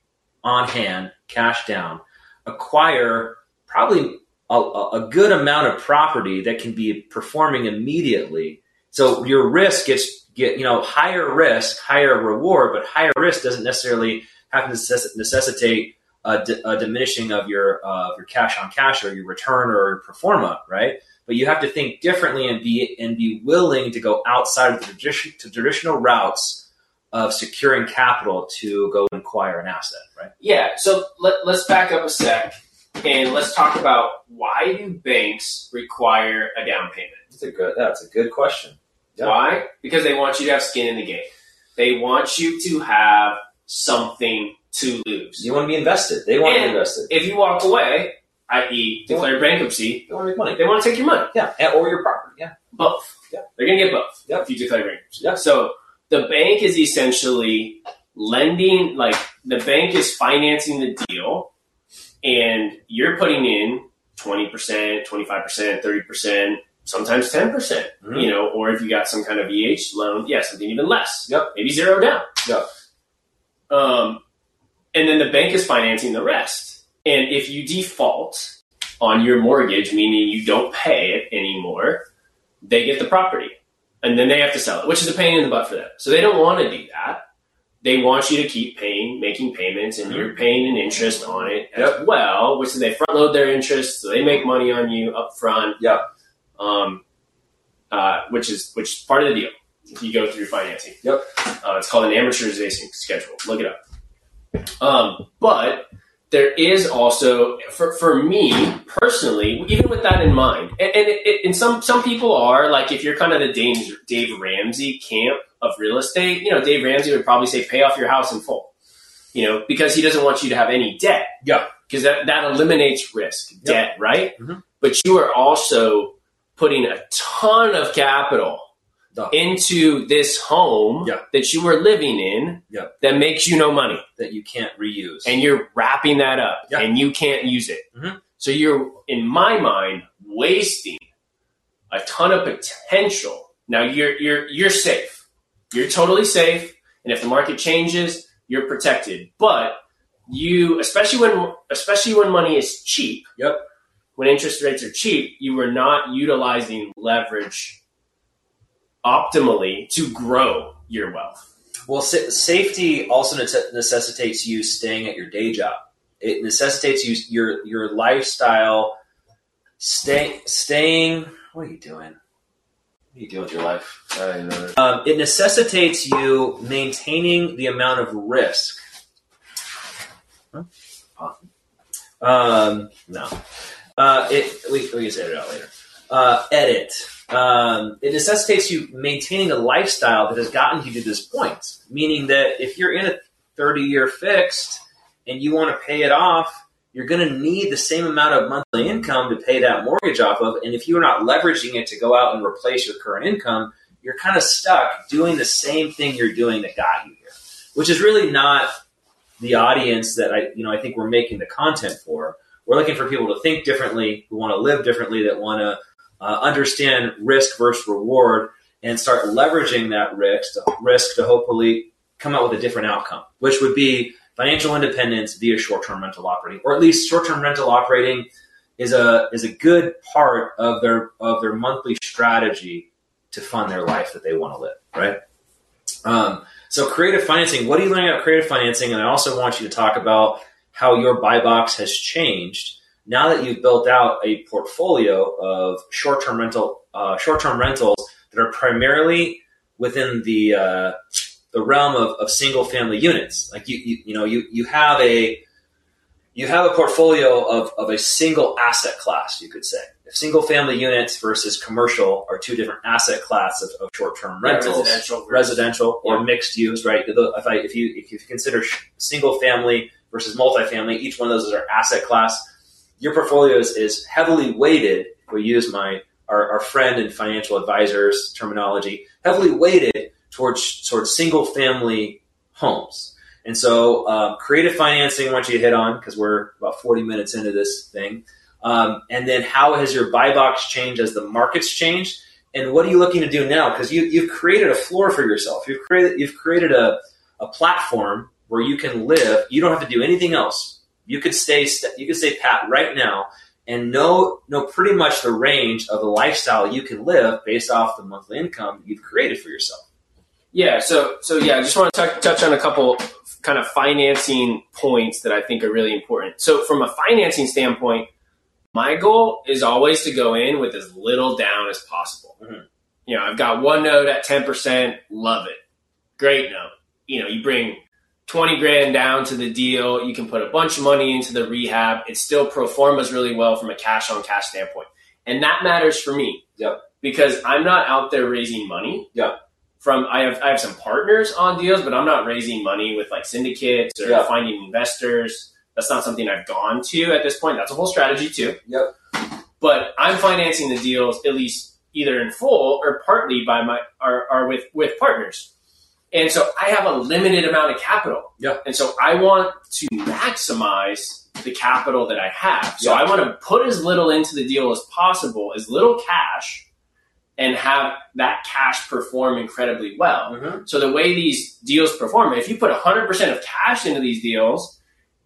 on hand, cash down, acquire probably a, a good amount of property that can be performing immediately. So your risk gets get you know higher risk, higher reward, but higher risk doesn't necessarily have to necess- necessitate a, diminishing of your uh, your cash on cash or your return or pro forma, right? But you have to think differently and be and be willing to go outside of the to traditional routes of securing capital to go acquire an asset, right? Yeah. So let, let's back up a sec and let's talk about why do banks require a down payment? That's a good. That's a good question. Yeah. Why? Because they want you to have skin in the game. They want you to have something to lose. You want to be invested. They want to be invested. If you walk away, i.e., declare bankruptcy, They want to make money. they want to take your money. Yeah, or your property. Yeah. Both. Yeah. They're going to get both Yep. if you declare bankruptcy. Yep. So the bank is essentially lending, like the bank is financing the deal, and you're putting in 20%, 25%, 30%, sometimes 10%, percent Mhm. you know, or if you got some kind of VH loan, yeah, something even less. Yep. Maybe zero down. Yep. Um, and then the bank is financing the rest. And if you default on your mortgage, meaning you don't pay it anymore, they get the property. And then they have to sell it, which is a pain in the butt for them. So they don't want to do that. They want you to keep paying, making payments, and you're paying an interest on it as well, which is they front load their interest, so they make money on you up front. Yep. Um, uh, which is which is part of the deal if you go through financing. Yep. Uh, it's called an amortization schedule. Look it up. Um, but there is also for, for me personally, even with that in mind, and, and, it, it, and some some people are like if you're kind of the Dave, Dave Ramsey camp of real estate, you know, Dave Ramsey would probably say pay off your house in full, you know, because he doesn't want you to have any debt. Yeah. because that that eliminates risk, debt, right? Mhm. But you are also putting a ton of capital Duh. into this home Yeah. that you were living in Yeah. that makes you no money That you can't reuse. and you're wrapping that up Yeah. and you can't use it. Mhm. So you're, in my mind, wasting a ton of potential. Now you're you're you're safe. You're totally safe, and if the market changes, you're protected. But you, especially when especially when money is cheap. Yep. When interest rates are cheap, you are not utilizing leverage optimally to grow your wealth. Well, sa- safety also nece- necessitates you staying at your day job. It necessitates you your your lifestyle. Stay, staying. What are you doing? What are you doing with your life? Um, it necessitates you maintaining the amount of risk. Huh? Um, no. Uh, it, we, we can say it out later. Uh, edit. Um, it necessitates you maintaining a lifestyle that has gotten you to this point. Meaning that if you're in a 30 year fixed and you want to pay it off, you're going to need the same amount of monthly income to pay that mortgage off of. And if you're not leveraging it to go out and replace your current income, you're kind of stuck doing the same thing you're doing that got you here, which is really not the audience that I, you know, I think we're making the content for. We're looking for people to think differently, who want to live differently, that want to uh, understand risk versus reward, and start leveraging that risk to risk to hopefully come out with a different outcome, which would be financial independence via short-term rental operating, or at least short-term rental operating is a is a good part of their of their monthly strategy to fund their life that they want to live, right? Um, so creative financing, what are you learning about creative financing? And I also want you to talk about how your buy box has changed now that you've built out a portfolio of short-term rental uh, short-term rentals that are primarily within the uh, the realm of, of single family units. Like you, you you know you you have a you have a portfolio of, of a single asset class, you could say. If single family units versus commercial are two different asset classes of, of short term rentals residential, residential or Yeah. mixed use, right? If, I, if you if you consider single family versus multifamily, each one of those is our asset class. Your portfolio is, is heavily weighted. We use my our, our friend and financial advisors terminology, heavily weighted towards towards single family homes. And so, um, creative financing, I want you to hit on because we're about 40 minutes into this thing. Um, and then, how has your buy box changed as the markets changed? And what are you looking to do now? Because you, you've created a floor for yourself. You've created you've created a, a platform where you can live. You don't have to do anything else. You could stay st- you could stay pat right now and know know pretty much the range of the lifestyle you can live based off the monthly income you've created for yourself. Yeah, so so yeah, I just want to touch, touch on a couple kind of financing points that I think are really important. So from a financing standpoint, my goal is always to go in with as little down as possible. Mhm. You know, I've got one note at 10%, love it. Great note. You know, you bring 20 grand down to the deal, you can put a bunch of money into the rehab. It still pro formas really well from a cash on cash standpoint. And that matters for me. Yep. Because I'm not out there raising money. Yep. From I have I have some partners on deals, but I'm not raising money with like syndicates or Yep. finding investors. That's not something I've gone to at this point. That's a whole strategy too. Yep. But I'm financing the deals at least either in full or partly by my or, or with with partners. And so I have a limited amount of capital. Yeah. And so I want to maximize the capital that I have. So Yeah. I want to put as little into the deal as possible, as little cash, and have that cash perform incredibly well. Mhm. So the way these deals perform, if you put 100% of cash into these deals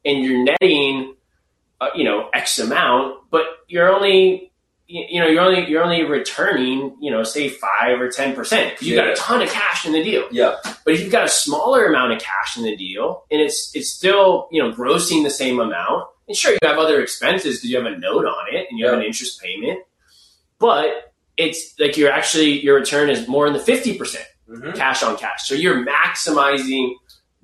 and you're netting, uh, you know, X amount, but you're only, you know, you're only you're only returning, you know, say five or 10%. 'cause You got Yeah. a ton of cash in the deal. Yeah. But if you've got a smaller amount of cash in the deal and it's it's still, you know, grossing the same amount, and sure you have other expenses because you have a note on it and you have an interest payment, but it's like you're actually your return is more in the 50% Mhm. cash on cash. So you're maximizing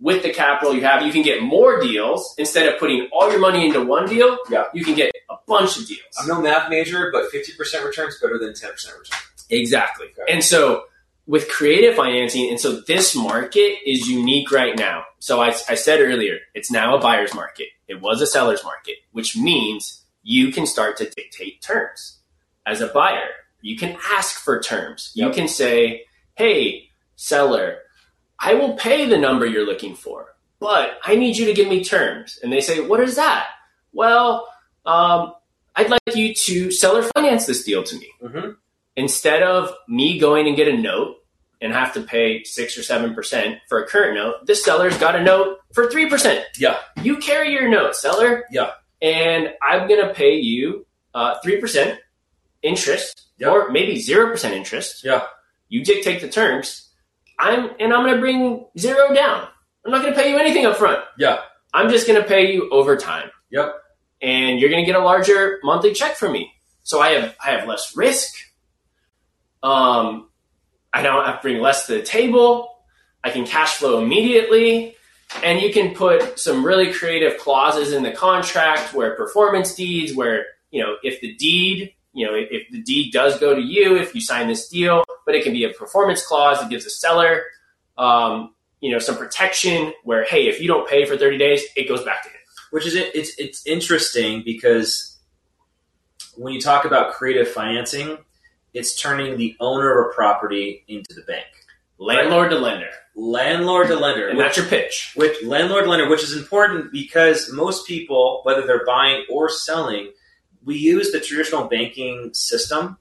with the capital you have. You can get more deals instead of putting all your money into one deal. Yeah. You can get a bunch of deals. I'm no math major, but 50% return is better than 10% return. Exactly. Okay. And so with creative financing, and so this market is unique right now. So I, I said earlier, it's now a buyer's market. It was a seller's market, which means you can start to dictate terms as a buyer. You can ask for terms. You can say, hey, seller, I will pay the number you're looking for, but I need you to give me terms. And they say, what is that? Well, um, I'd like you to seller finance this deal to me Mhm. instead of me going and get a note and have to pay six or seven percent for a current note, this seller's got a note for three percent. Yeah. You carry your note, seller. Yeah. And I'm gonna pay you uh, three percent interest, Yeah. or maybe zero percent interest. Yeah. You dictate the terms. I'm and I'm gonna bring zero down. I'm not gonna pay you anything up front. Yeah. I'm just gonna pay you over time. Yep. And you're gonna get a larger monthly check from me. So I have I have less risk. Um, I don't have to bring less to the table. I can cash flow immediately. And you can put some really creative clauses in the contract where performance deeds, where, you know, if the deed, you know, if, the deed does go to you, if you sign this deal, but it can be a performance clause that gives the seller, um, you know, some protection where, hey, if you don't pay for 30 days, it goes back to him. Which is it's it's interesting because when you talk about creative financing, it's turning the owner of a property into the bank, Landlord to lender. landlord to lender, And which, that's your pitch. which landlord to lender, which is important because most people, whether they're buying or selling, we use the traditional banking system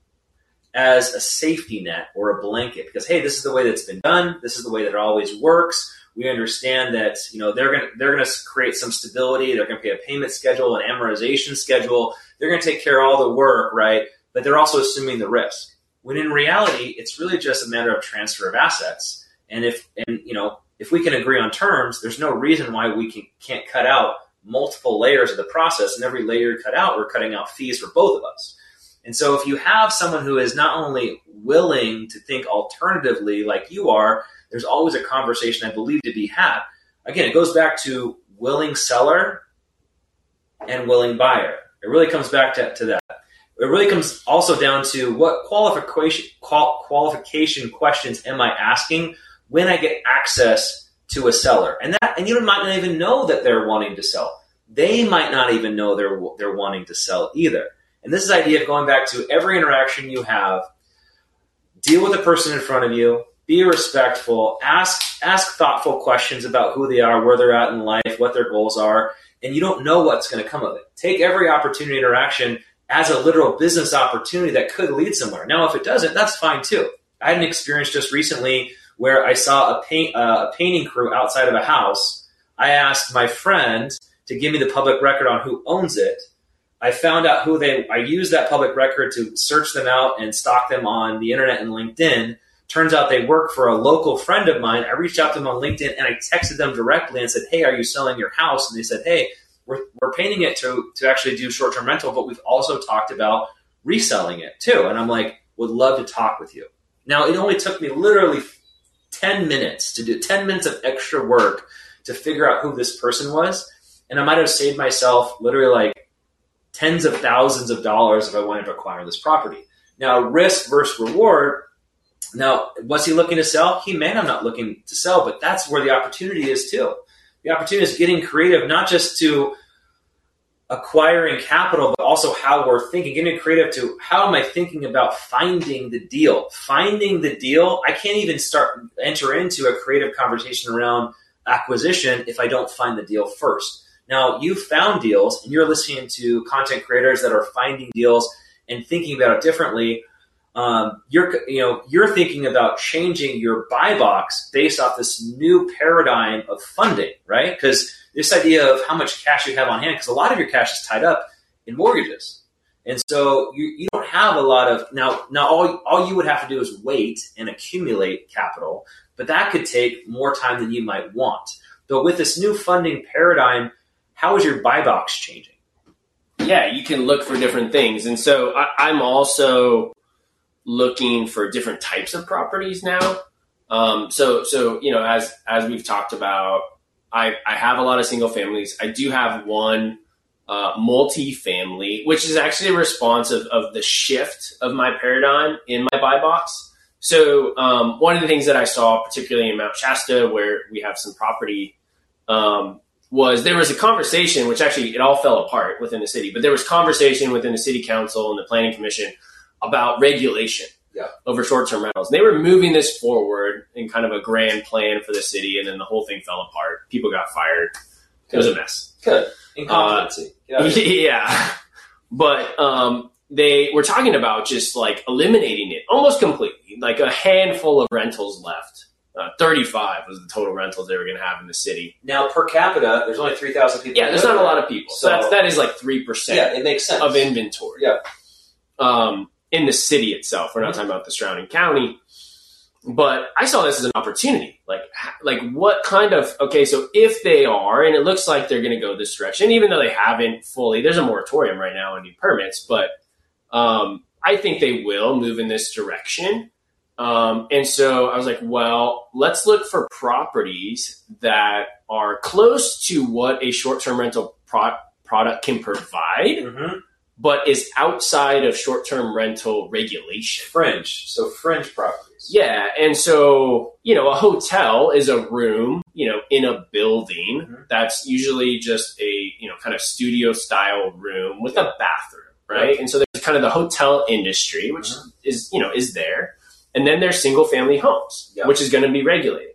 as a safety net or a blanket because hey, this is the way that's been done. This is the way that it always works. We understand that you know they're gonna they're gonna create some stability. They're gonna pay a payment schedule, an amortization schedule. They're gonna take care of all the work, right? But they're also assuming the risk. When in reality, it's really just a matter of transfer of assets. And if and you know if we can agree on terms, there's no reason why we can can't cut out multiple layers of the process. And every layer cut out, we're cutting out fees for both of us. And so if you have someone who is not only willing to think alternatively like you are, there's always a conversation I believe to be had. Again, it goes back to willing seller and willing buyer. It really comes back to, to that. It really comes also down to what qualification qual, qualification questions am I asking when I get access to a seller, and that and you might not even know that they're wanting to sell. They might not even know they're they're wanting to sell either. And this is the idea of going back to every interaction you have. Deal with the person in front of you. Be respectful. Ask ask thoughtful questions about who they are, where they're at in life, what their goals are, and you don't know what's going to come of it. Take every opportunity interaction as a literal business opportunity that could lead somewhere. Now, if it doesn't, that's fine too. I had an experience just recently where I saw a paint uh, a painting crew outside of a house. I asked my friend to give me the public record on who owns it. I found out who they. I used that public record to search them out and stalk them on the internet and LinkedIn Turns out they work for a local friend of mine. I reached out to them on LinkedIn and I texted them directly and said, Hey, are you selling your house? And they said, Hey, we're, we're painting it to, to actually do short term rental, but we've also talked about reselling it too. And I'm like, would love to talk with you. Now, it only took me literally 10 minutes to do 10 minutes of extra work to figure out who this person was. And I might have saved myself literally like tens of thousands of dollars if I wanted to acquire this property. Now, risk versus reward now, was he looking to sell? He may have not looking to sell, but that's where the opportunity is too. The opportunity is getting creative, not just to acquiring capital, but also how we're thinking, getting creative to how am I thinking about finding the deal? Finding the deal, I can't even start enter into a creative conversation around acquisition if I don't find the deal first. Now you found deals and you're listening to content creators that are finding deals and thinking about it differently um, you're you know you're thinking about changing your buy box based off this new paradigm of funding, right? Because this idea of how much cash you have on hand, because a lot of your cash is tied up in mortgages, and so you, you don't have a lot of now. Now all all you would have to do is wait and accumulate capital, but that could take more time than you might want. But with this new funding paradigm, how is your buy box changing? Yeah, you can look for different things, and so I, I'm also looking for different types of properties now. Um, so, so you know, as as we've talked about, I I have a lot of single families. I do have one uh, multi-family, which is actually a response of, of the shift of my paradigm in my buy box. So, um, one of the things that I saw, particularly in Mount Shasta, where we have some property, um, was there was a conversation, which actually it all fell apart within the city, but there was conversation within the city council and the planning commission about regulation yeah. over short-term rentals. And They were moving this forward in kind of a grand plan for the city, and then the whole thing fell apart. People got fired. It was a mess. Good incompetency. Uh, yeah, but um, they were talking about just like eliminating it almost completely. Like a handful of rentals left. Uh, 35 was the total rentals they were going to have in the city. Now, per capita, there's only 3,000 people. Yeah, there's not a lot of people. So, so that's, that is like 3% yeah, it makes sense. of inventory. Yeah. Um, in the city itself. We're not talking about the surrounding county. But I saw this as an opportunity. Like, like what kind of okay? So if they are, and it looks like they're going to go this direction, even though they haven't fully. There's a moratorium right now on new permits, but um, I think they will move in this direction. Um, and so I was like, well, let's look for properties that are close to what a short-term rental pro- product can provide. Mm-hmm but is outside of short term rental regulation. Fringe. So fringe properties. Yeah. And so, you know, a hotel is a room, you know, in a building mm-hmm. that's usually just a, you know, kind of studio style room with a bathroom, right? And so there's kind of the hotel industry, which mm-hmm. is, you know, is there. And then there's single family homes, which is going to be regulated.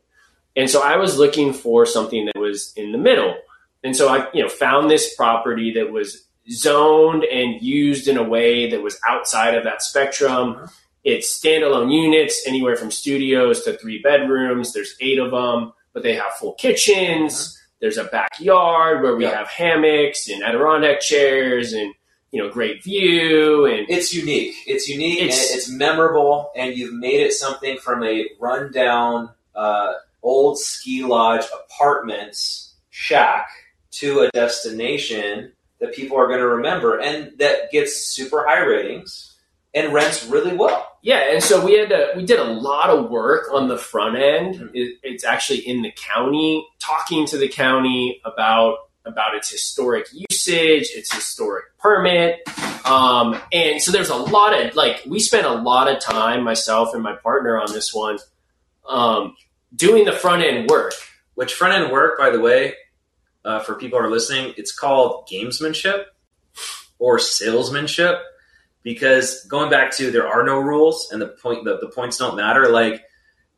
And so I was looking for something that was in the middle. And so I, you know, found this property that was zoned and used in a way that was outside of that spectrum. It's standalone units, anywhere from studios to three bedrooms. There's eight of them, but they have full kitchens. There's a backyard where we yeah. have hammocks and Adirondack chairs and you know great view and it's unique. It's unique it's, and it's memorable, and you've made it something from a rundown uh, old ski lodge apartments shack to a destination that people are going to remember and that gets super high ratings and rents really well. Yeah, and so we had to, we did a lot of work on the front end. Mm-hmm. It, it's actually in the county, talking to the county about about its historic usage, its historic permit, um, and so there's a lot of like we spent a lot of time, myself and my partner, on this one, um, doing the front end work. Which front end work, by the way, uh, for people who are listening, it's called gamesmanship or salesmanship because going back to there are no rules and the point the, the points don't matter. Like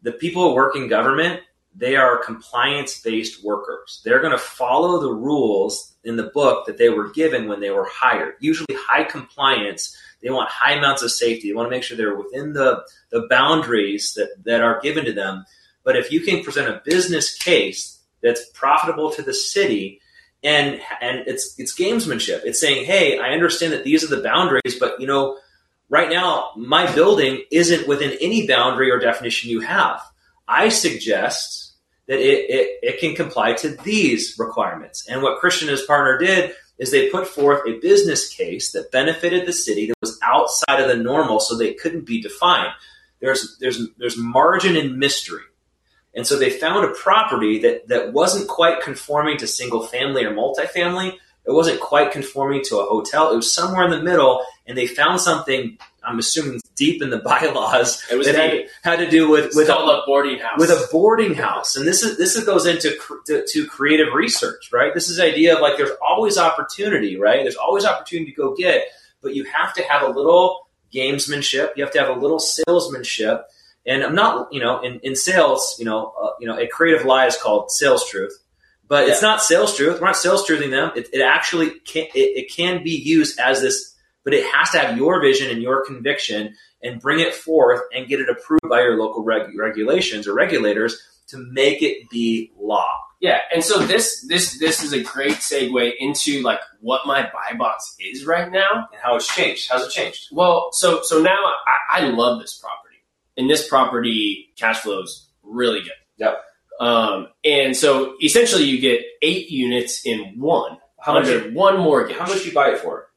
the people who work in government, they are compliance based workers. They're going to follow the rules in the book that they were given when they were hired. Usually high compliance. They want high amounts of safety. They want to make sure they're within the, the boundaries that, that are given to them. But if you can present a business case that's profitable to the city and and it's it's gamesmanship. It's saying, hey, I understand that these are the boundaries, but you know, right now, my building isn't within any boundary or definition you have. I suggest that it, it, it can comply to these requirements. And what Christian and his partner did is they put forth a business case that benefited the city that was outside of the normal so they couldn't be defined. There's, there's, there's margin and mystery. And so they found a property that, that wasn't quite conforming to single family or multifamily. It wasn't quite conforming to a hotel. It was somewhere in the middle, and they found something. I'm assuming deep in the bylaws It was that had, had to do with with a boarding house. with a boarding house and this is this is, goes into to, to creative research right this is the idea of like there's always opportunity right there's always opportunity to go get but you have to have a little gamesmanship you have to have a little salesmanship and i'm not you know in, in sales you know uh, you know a creative lie is called sales truth but it's not sales truth we're not sales truthing them it, it actually can it, it can be used as this but it has to have your vision and your conviction and bring it forth and get it approved by your local reg- regulations or regulators to make it be law. Yeah, and so this this this is a great segue into like what my buy box is right now. And how it's changed. How's it changed? Well, so so now I, I love this property, and this property cash flows really good. Yep. Um, and so essentially, you get eight units in one How much? under one mortgage. How much you buy it for?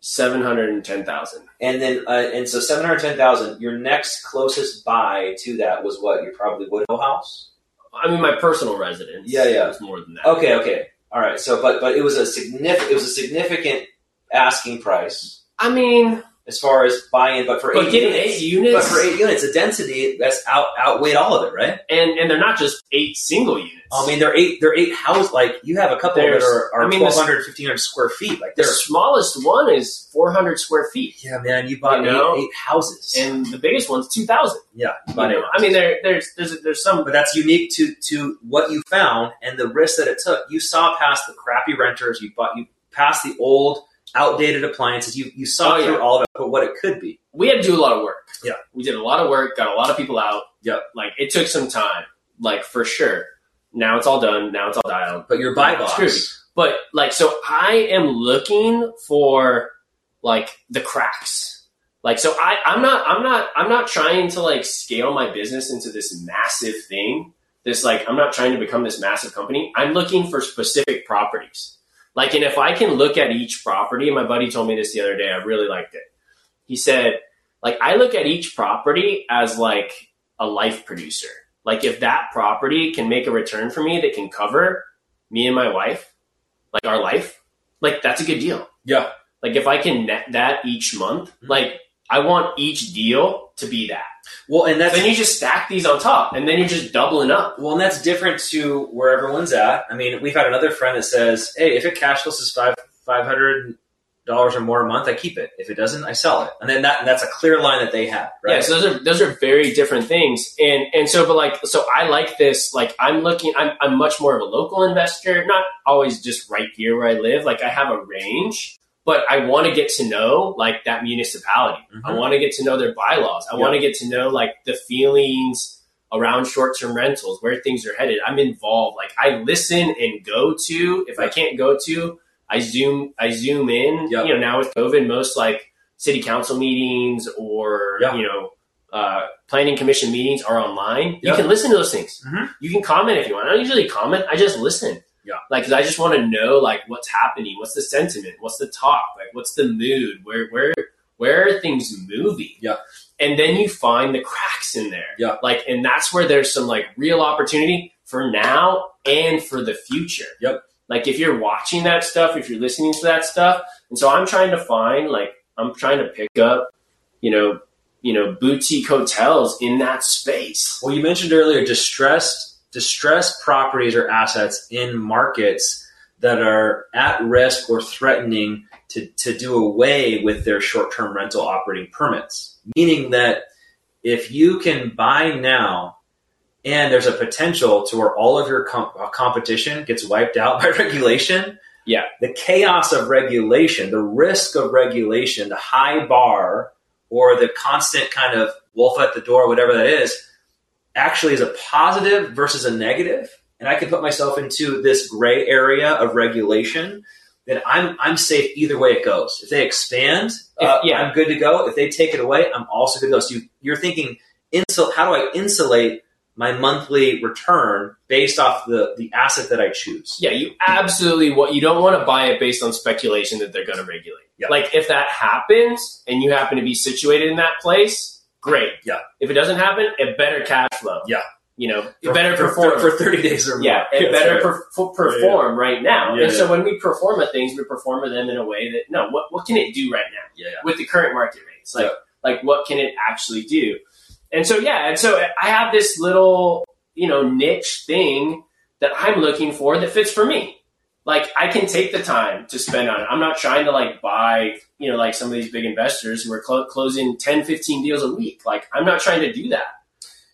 Seven hundred and ten thousand. And then, uh, and so seven hundred ten thousand. Your next closest buy to that was what? You're probably Woodhill House. I mean, my personal residence. Yeah, yeah. was more than that. Okay, okay, all right. So, but but it was a significant. It was a significant asking price I mean, as far as buying, but for but eight getting units, eight units, but for eight units, a density that's out outweighed all of it, right? and and they're not just eight single units. I mean, they're eight. They're eight house. Like you have a couple There's- that are, are I mean, the- 1,200, 1,500 square feet. Like the smallest one is four hundred square feet. yeah, man. You bought You know? eight, eight houses. and the biggest one's two thousand. yeah, you You bought know? I mean, there, there's there's there's some. but that's unique to to what you found and the risk that it took. You saw past the crappy renters. You bought you past the old, outdated appliances. You you saw Oh, through all of it, but what it could be. We had to do a lot of work. Yeah. we did a lot of work, got a lot of people out. Yep. like it took some time, like for sure. Now it's all done. Now it's all dialed. But your buy box. But like, so I am looking for like the cracks. Like, so I, I'm not, I'm not, I'm not trying to like scale my business into this massive thing. This like, I'm not trying to become this massive company. I'm looking for specific properties. Like, and if I can look at each property, and my buddy told me this the other day, I really liked it. He said, like, I look at each property as like a life producer. Like, if that property can make a return for me that can cover me and my wife, like our life, like that's a good deal. Yeah. Like if I can net that each month, Mhm. like I want each deal to be that. Well, and that's Then you just stack these on top, and then you're just doubling up. Well, and that's different to where everyone's at. I mean, we've had another friend that says, "Hey, if it cash flows is five five hundred dollars or more a month, I keep it. If it doesn't, I sell it." And then that and that's a clear line that they have, right? Yeah, so those are those are very different things, and and so but like so I like this. Like I'm looking, I'm I'm much more of a local investor, not always just right here where I live. Like I have a range, but I want to get to know like that municipality. I Mhm. want to get to know their bylaws. I Yeah. want to get to know like the feelings around short term rentals, where things are headed. I'm involved. Like I listen and go to. If I can't go to, I zoom. I zoom in. Yep. You know, now with COVID, most like city council meetings or Yeah. you know uh, planning commission meetings are online. You can listen to those things. Mhm. You can comment if you want. I don't usually comment. I just listen. Yeah. Like, 'cause I just want to know like what's happening, what's the sentiment, what's the talk, like what's the mood, where where where are things moving? Yeah. And then you find the cracks in there. Yeah. Like, and that's where there's some like real opportunity for now and for the future. Yep. Like if you're watching that stuff, if you're listening to that stuff, and so I'm trying to find like I'm trying to pick up, you know, you know, boutique hotels in that space. Well, you mentioned earlier distressed distressed properties or assets in markets that are at risk or threatening to, to do away with their short term rental operating permits. Meaning that if you can buy now and there's a potential to where all of your com- uh, competition gets wiped out by regulation, Yeah. the chaos of regulation, the risk of regulation, the high bar, or the constant kind of wolf at the door, whatever that is, actually is a positive versus a. And I can put myself into this gray area of regulation then I'm I'm safe either way it goes. If they expand, If- uh, yeah. I'm good to go. If they take it away, I'm also good to go. So you, you're thinking, insul- how do I insulate my monthly return based off the the asset that I choose? Yeah, you absolutely what you don't want to buy it based on speculation that they're going to regulate. Yeah. Like if that happens and you happen to be situated in that place, great. Yeah. If it doesn't happen, it better cash flow. Yeah. You know, it For- better for, perform. for, for 30 days or more. yeah, it better per- per- perform right now. Yeah, and so when we pro forma things, we pro forma them in a way that no, what what can it do right now? yeah, yeah. with the current market rates. Like, Yeah. like what can it actually do? And so, yeah, and so I have this little, you know, niche thing that I'm looking for that fits for me. Like, I can take the time to spend on it. I'm not trying to like buy, you know, like some of these big investors who are clo- closing 10, 15 deals a week. Like, I'm not trying to do that.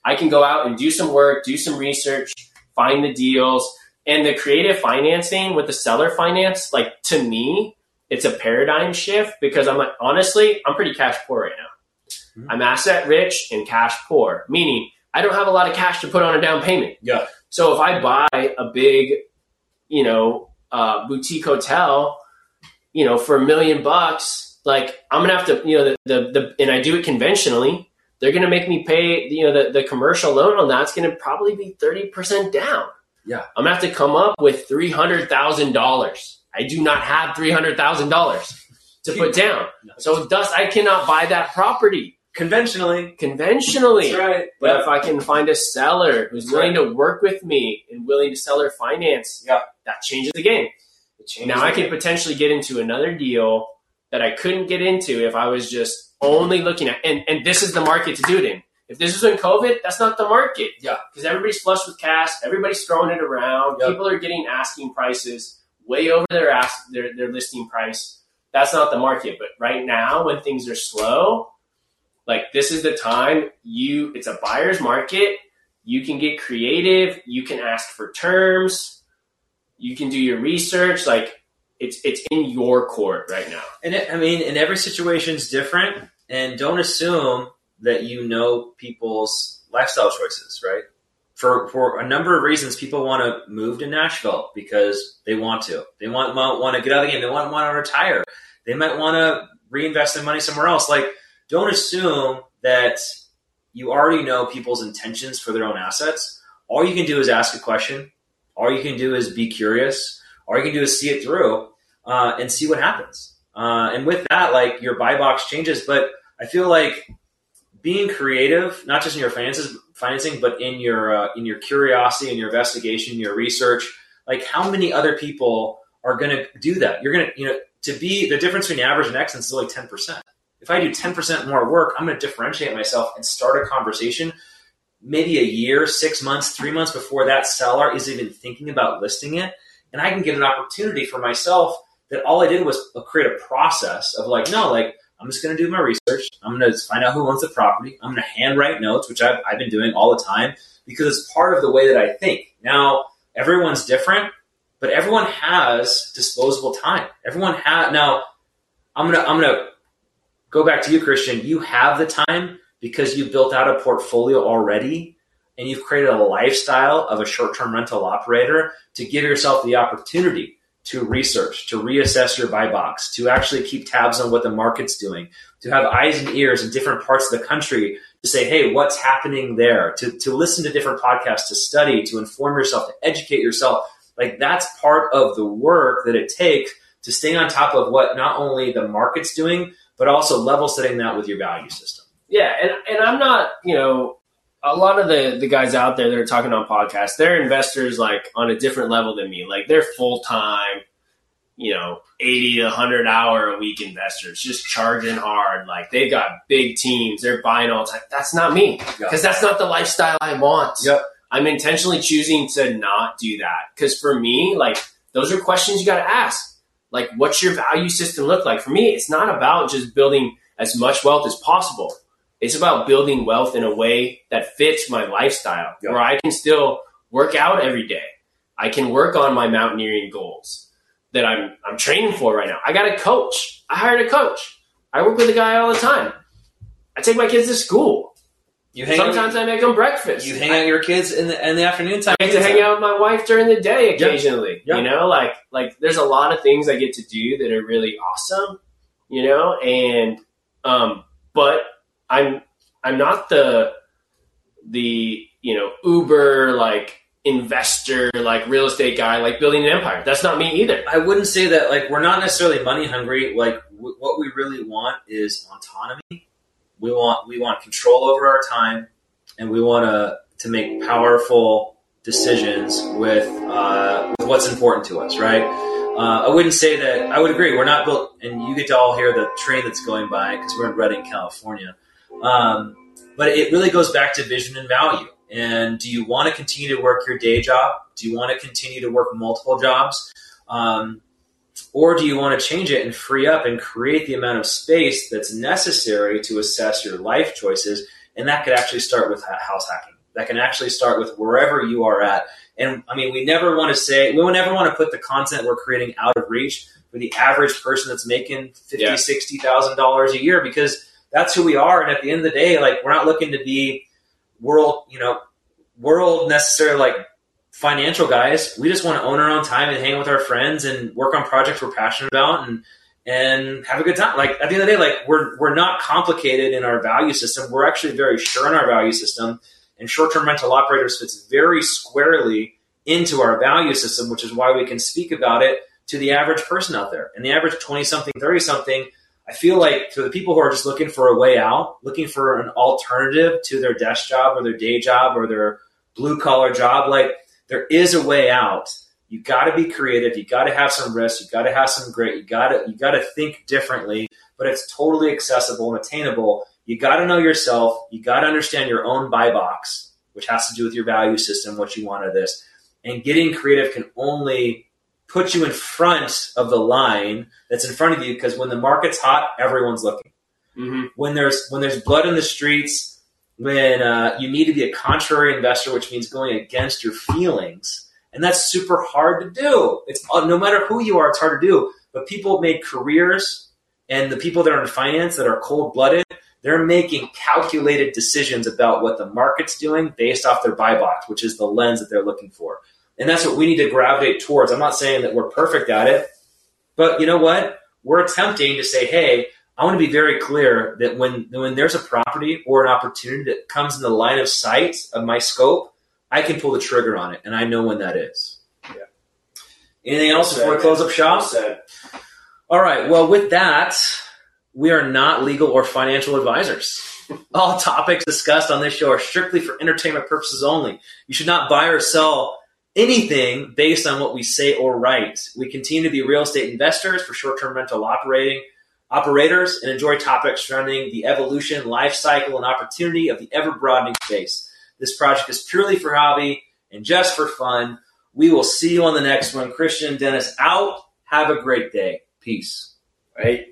I can go out and do some work, do some research, find the deals. And the creative financing with the seller finance, like to me, it's a paradigm shift because I'm like, honestly, I'm pretty cash poor right now. Mhm. I'm asset rich and cash poor, meaning I don't have a lot of cash to put on a down payment. Yeah. So if I buy a big, you know, uh, boutique hotel, you know, for a million bucks, like I'm gonna have to, you know, the, the, the and I do it conventionally. They're gonna make me pay, you know, the, the commercial loan on that's gonna probably be thirty percent down. Yeah. I'm gonna have to come up with three hundred thousand dollars. I do not have three hundred thousand dollars to put down. So thus I cannot buy that property Conventionally. conventionally. right. But if I can find a seller who's willing to work with me and willing to seller finance, Yeah. that changes the game. Now I can potentially get into another deal that I couldn't get into if I was just only looking at and, and this is the market to do it in. If this was in COVID, that's not the market. Yeah. Because everybody's flush with cash, everybody's throwing it around, Yep. people are getting asking prices way over their ask their, their listing price. That's not the market. But right now when things are slow, like this is the time you it's a buyer's market. You can get creative, you can ask for terms, you can do your research, like it's it's in your court right now. And it, I mean, and every situation situation's different, and don't assume that you know people's lifestyle choices, right? For for a number of reasons, people want to move to Nashville because they want to. They want want, want to get out of the game. They want want to retire. They might want to reinvest their money somewhere else. Like, don't assume that you already know people's intentions for their own assets. All you can do is ask a question. All you can do is be curious. All you can do is see it through uh, and see what happens. Uh, and with that, like your buy box changes. But I feel like being creative, not just in your finances, financing, but in your uh, in your curiosity, in your investigation, your research. Like how many other people are going to do that? You're going to, you know, to be the difference between average and excellence is like ten percent. If I do ten percent more work, I'm going to differentiate myself and start a conversation. Maybe a year, six months, three months before that seller is even thinking about listing it, and I can get an opportunity for myself that all I did was create a process of like, no, like I'm just going to do my research. I'm going to find out who owns the property. I'm going to handwrite notes, which I've, I've been doing all the time because it's part of the way that I think. Now, everyone's different, but everyone has disposable time. Everyone has now. I'm gonna I'm gonna go back to you, Christian. You have the time because you built out a portfolio already, and you've created a lifestyle of a short-term rental operator to give yourself the opportunity to research, to reassess your buy box, to actually keep tabs on what the market's doing, to have eyes and ears in different parts of the country to say, hey, what's happening there, to, to listen to different podcasts, to study, to inform yourself, to educate yourself. Like that's part of the work that it takes to stay on top of what not only the market's doing, but also level setting that with your value system. Yeah, and and I'm not, you know, a lot of the the guys out there that are talking on podcasts, they're investors like on a different level than me. Like they're full time, you know, eighty to hundred hour a week investors, just charging hard. Like they've got big teams, they're buying all the time. That's not me because that's not the lifestyle I want. Yep. I'm intentionally choosing to not do that because for me, like those are questions you got to ask. Like, what's your value system look like? For me, it's not about just building as much wealth as possible. It's about building wealth in a way that fits my lifestyle, Yep. where I can still work out every day. I can work on my mountaineering goals that I'm I'm training for right now. I got a coach. I hired a coach. I work with a guy all the time. I take my kids to school. You hang Sometimes out, I make them breakfast. you hang out your kids in the in the afternoon time. I get to hang out with my wife during the day occasionally. Yeah. You know, like like there's a lot of things I get to do that are really awesome. You know, and um, but I'm I'm not the the you know Uber like investor like real estate guy like building an empire. That's not me either. I wouldn't say that like we're not necessarily money hungry. Like w- what we really want is autonomy. We want we want control over our time, and we want to to make powerful decisions with uh, with what's important to us. Right. Uh, I wouldn't say that. I would agree. We're not built, and you get to all hear the train that's going by because we're in Redding, California. Um, but it really goes back to vision and value. And do you want to continue to work your day job? Do you want to continue to work multiple jobs? Um, or do you want to change it and free up and create the amount of space that's necessary to assess your life choices? And that could actually start with house hacking. That can actually start with wherever you are at. And I mean, we never want to say, we would never want to put the content we're creating out of reach for the average person that's making fifty, Yeah. sixty thousand dollars a year because that's who we are. And at the end of the day, like we're not looking to be world, you know, world necessarily like financial guys. We just want to own our own time and hang with our friends and work on projects we're passionate about and and have a good time. Like at the end of the day, like we're we're not complicated in our value system. We're actually very sure in our value system. And short-term rental operators fits very squarely into our value system, which is why we can speak about it to the average person out there. And the average 20 something, 30 something, I feel like to the people who are just looking for a way out, looking for an alternative to their desk job or their day job or their blue collar job, like there is a way out. You got to be creative. You got to have some risk. You got to have some grit. You got to you got to think differently, but it's totally accessible and attainable. You got to know yourself. You got to understand your own buy box, which has to do with your value system, what you want of this. And getting creative can only put you in front of the line that's in front of you because when the market's hot, everyone's looking. Mm-hmm. When there's when there's blood in the streets, when uh, you need to be a contrary investor, which means going against your feelings, and that's super hard to do. It's uh, no matter who you are, it's hard to do. But people make careers, and the people that are in finance that are cold blooded, they're making calculated decisions about what the market's doing based off their buy box, which is the lens that they're looking for. And that's what we need to gravitate towards. I'm not saying that we're perfect at it, but you know what? We're attempting to say, hey, I want to be very clear that when when there's a property or an opportunity that comes in the line of sight of my scope, I can pull the trigger on it, and I know when that is. Yeah. Anything else before we close up shop? All right. Well, with that, we are not legal or financial advisors. All topics discussed on this show are strictly for entertainment purposes only. You should not buy or sell anything based on what we say or write. We continue to be real estate investors for short-term rental operating operators and enjoy topics surrounding the evolution, life cycle, and opportunity of the ever-broadening space. This project is purely for hobby and just for fun. We will see you on the next one. Christian Dennis out. Have a great day. Peace. Right.